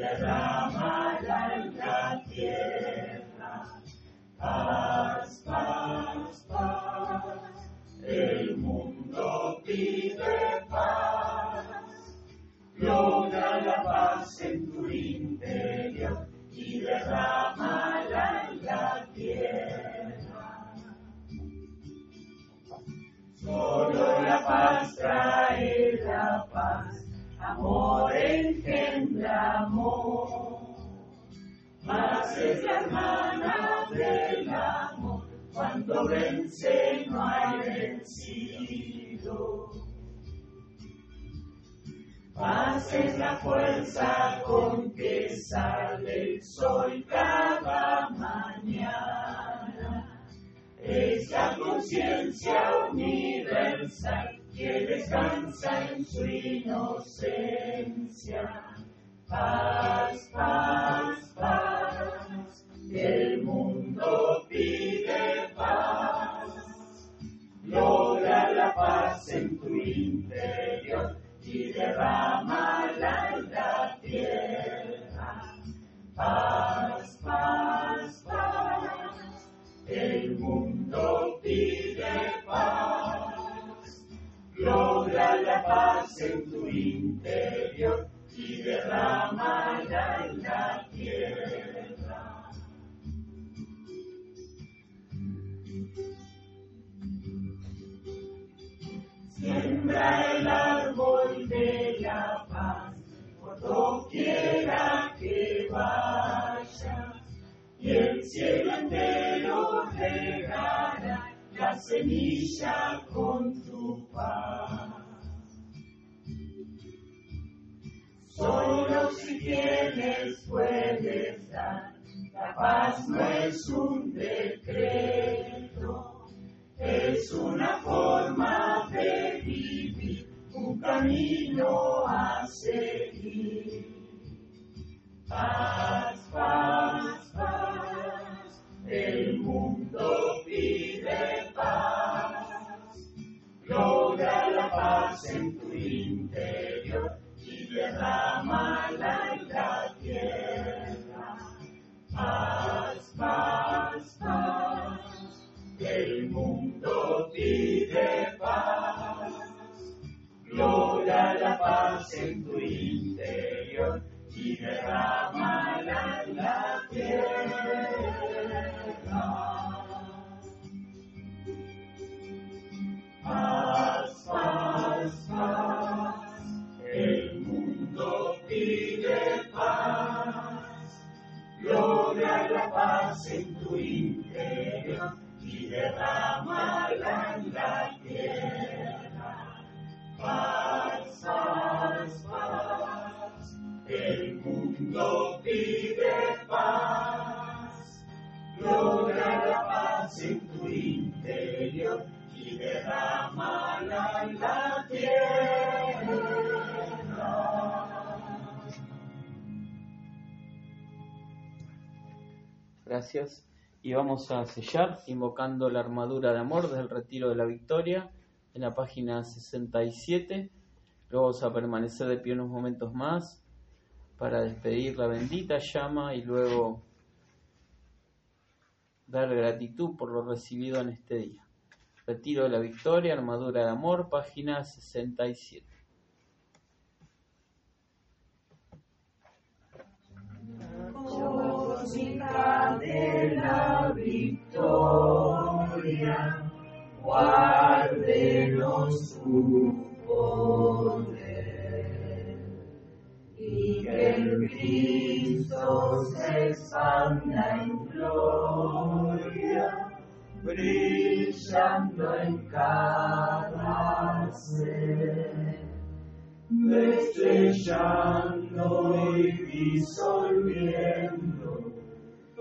Ramayan Paz es la hermana del amor, cuando vence no hay vencido. Paz es la fuerza con que sale el sol cada mañana. Es la conciencia universal que descansa en su inocencia. Paz, paz, paz, el mundo pide paz. Logra la paz en tu interior y derrámala en la tierra. El cielo entero regará la semilla con tu paz. Solo si tienes puedes dar, la paz no es un decreto. Es una forma de vivir, un camino a seguir. Paz, paz, el mundo pide paz. Logra la paz en Gracias. Y vamos a sellar invocando la armadura de amor desde el retiro de la victoria en la página 67. Luego vamos a permanecer de pie unos momentos más para despedir la bendita llama y luego dar gratitud por lo recibido en este día. Retiro de la victoria, armadura de amor, página 67. música de la victoria, guárdenos su poder. Y que el Cristo se expanda en gloria, brillando en cada ser destellando y disolviendo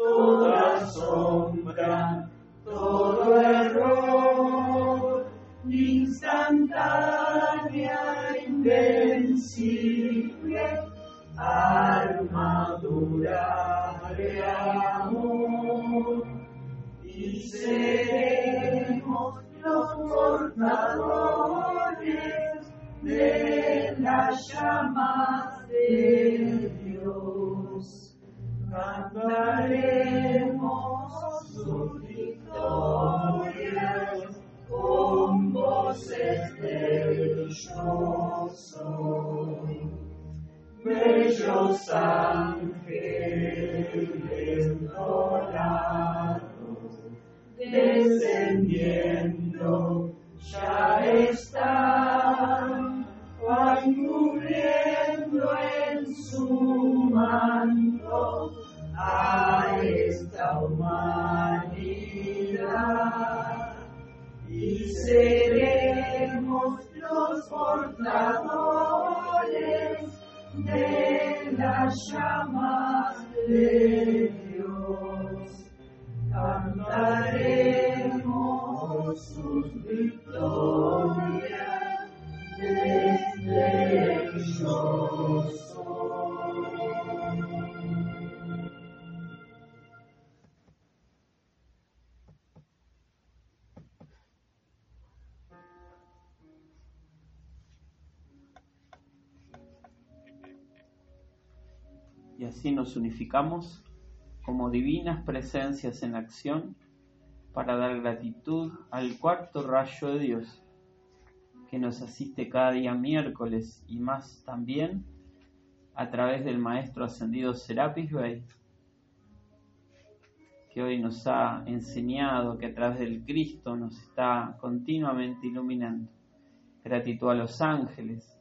toda sombra, todo error, instantánea, invencible, armadura de amor. Y seremos los portadores de las llamas de. Cantaremos sus victorias con voces del yo soy. Bellos ángeles dorados, descendiendo de nos unificamos como divinas presencias en acción para dar gratitud al cuarto rayo de Dios que nos asiste cada día miércoles y más también a través del Maestro Ascendido Serapis Bey, que hoy nos ha enseñado que a través del Cristo nos está continuamente iluminando. Gratitud a los ángeles,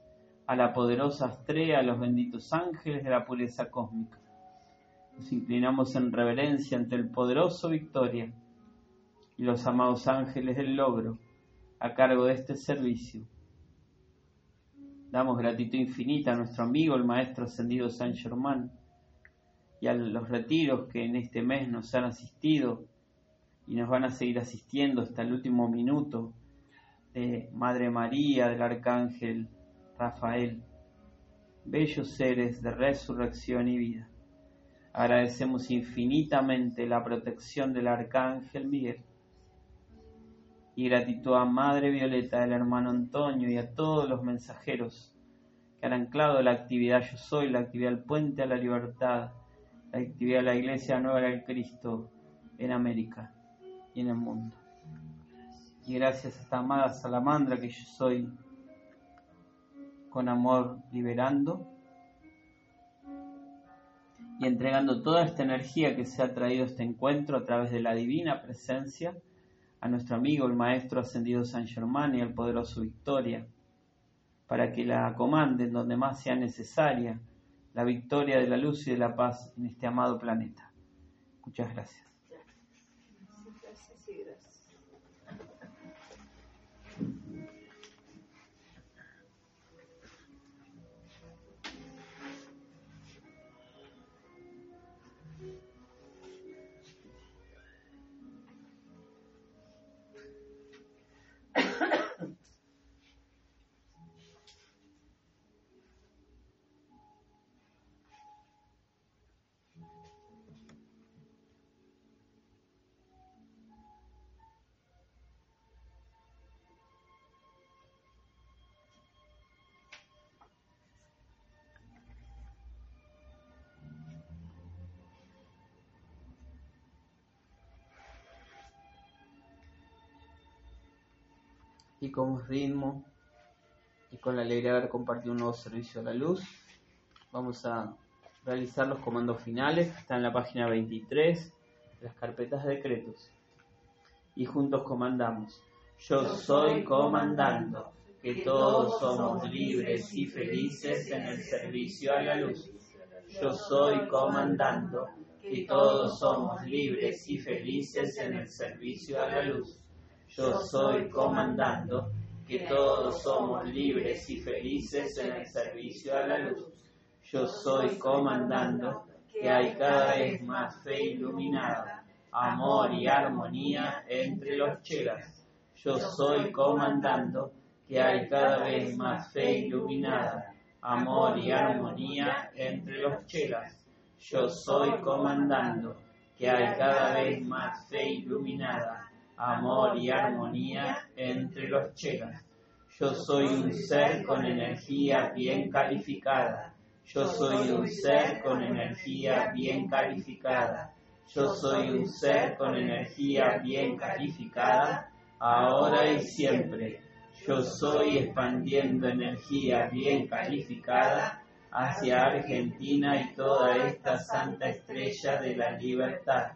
a la poderosa estrella, a los benditos ángeles de la pureza cósmica. Nos inclinamos en reverencia ante el poderoso Victoria y los amados ángeles del logro a cargo de este servicio. Damos gratitud infinita a nuestro amigo, el Maestro Ascendido San Germán, y a los retiros que en este mes nos han asistido y nos van a seguir asistiendo hasta el último minuto de Madre María, del Arcángel Rafael, bellos seres de resurrección y vida. Agradecemos infinitamente la protección del Arcángel Miguel y gratitud a Madre Violeta, del hermano Antonio y a todos los mensajeros que han anclado la actividad Yo Soy, la actividad del Puente a la Libertad, la actividad de la Iglesia Nueva del Cristo en América y en el mundo. Y gracias a esta amada salamandra que yo soy con amor liberando y entregando toda esta energía que se ha traído a este encuentro a través de la divina presencia a nuestro amigo el Maestro Ascendido San Germán y al poderoso Victoria, para que la comanden donde más sea necesaria la victoria de la luz y de la paz en este amado planeta. Muchas gracias. Como ritmo y con la alegría de haber compartido un nuevo servicio a la luz, vamos a realizar los comandos finales que están en la página 23 de las carpetas de decretos. Y juntos comandamos. Yo soy comandando que todos somos libres y felices en el servicio a la luz. Yo soy comandando que todos somos libres y felices en el servicio a la luz. Yo soy comandando que todos somos libres y felices en el servicio a la luz. Yo soy comandando que hay cada vez más fe iluminada, amor y armonía entre los chelas. Yo soy comandando que hay cada vez más fe iluminada, amor y armonía entre los chelas. Yo soy comandando que hay cada vez más fe iluminada, amor y armonía entre los chelas. Yo soy un ser con energía bien calificada. Yo soy un ser con energía bien calificada. Yo soy un ser con energía bien calificada, ahora y siempre. Yo soy expandiendo energía bien calificada hacia Argentina y toda esta santa estrella de la libertad.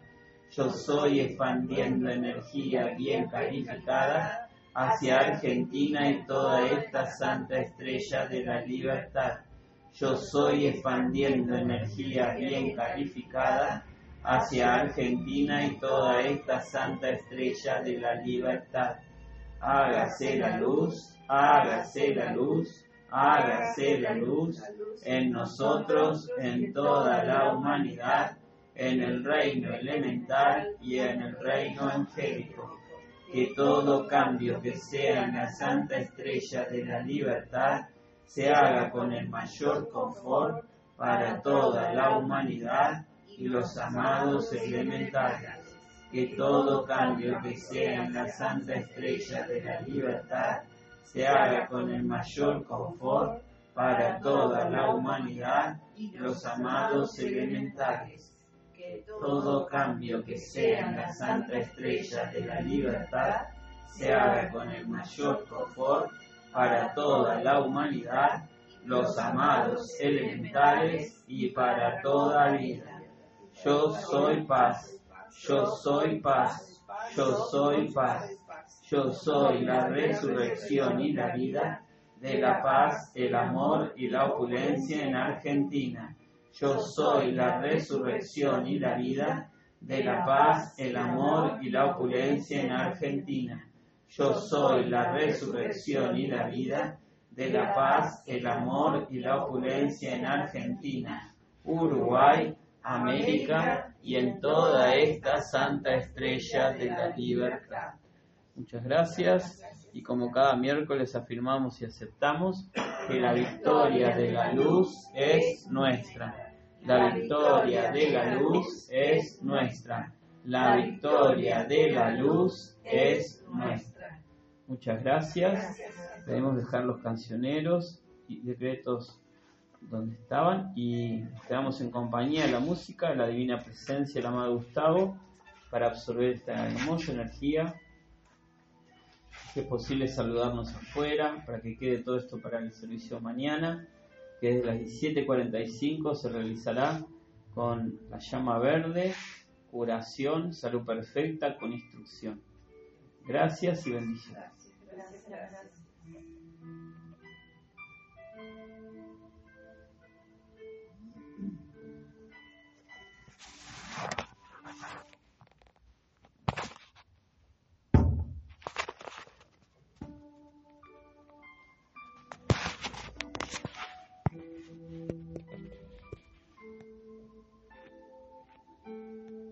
Yo soy expandiendo energía bien calificada hacia Argentina y toda esta santa estrella de la libertad. Yo soy expandiendo energía bien calificada hacia Argentina y toda esta santa estrella de la libertad. Hágase la luz, hágase la luz, hágase la luz en nosotros, en toda la humanidad, en el reino elemental y en el reino angélico. Que todo cambio que sea en la santa estrella de la libertad se haga con el mayor confort para toda la humanidad y los amados elementales. Que todo cambio que sea en la santa estrella de la libertad se haga con el mayor confort para toda la humanidad y los amados elementales. Todo cambio que sea en la santa estrella de la libertad se haga con el mayor confort para toda la humanidad, los amados elementales y para toda vida. Yo soy paz, yo soy paz, yo soy paz, yo soy la resurrección y la vida de la paz, el amor y la opulencia en Argentina. Yo soy la resurrección y la vida de la paz, el amor y la opulencia en Argentina. Yo soy la resurrección y la vida de la paz, el amor y la opulencia en Argentina, Uruguay, América y en toda esta santa estrella de la libertad. Muchas gracias y como cada miércoles afirmamos y aceptamos que la victoria de la luz es nuestra. La victoria de la luz es nuestra. La victoria de la luz es nuestra. Muchas gracias. Podemos dejar los cancioneros y decretos donde estaban y quedamos en compañía de la música, de la divina presencia del amado Gustavo para absorber esta hermosa energía es posible saludarnos afuera, para que quede todo esto para el servicio mañana, que desde las 17.45 se realizará con la llama verde, curación, salud perfecta, con instrucción. Gracias y bendiciones.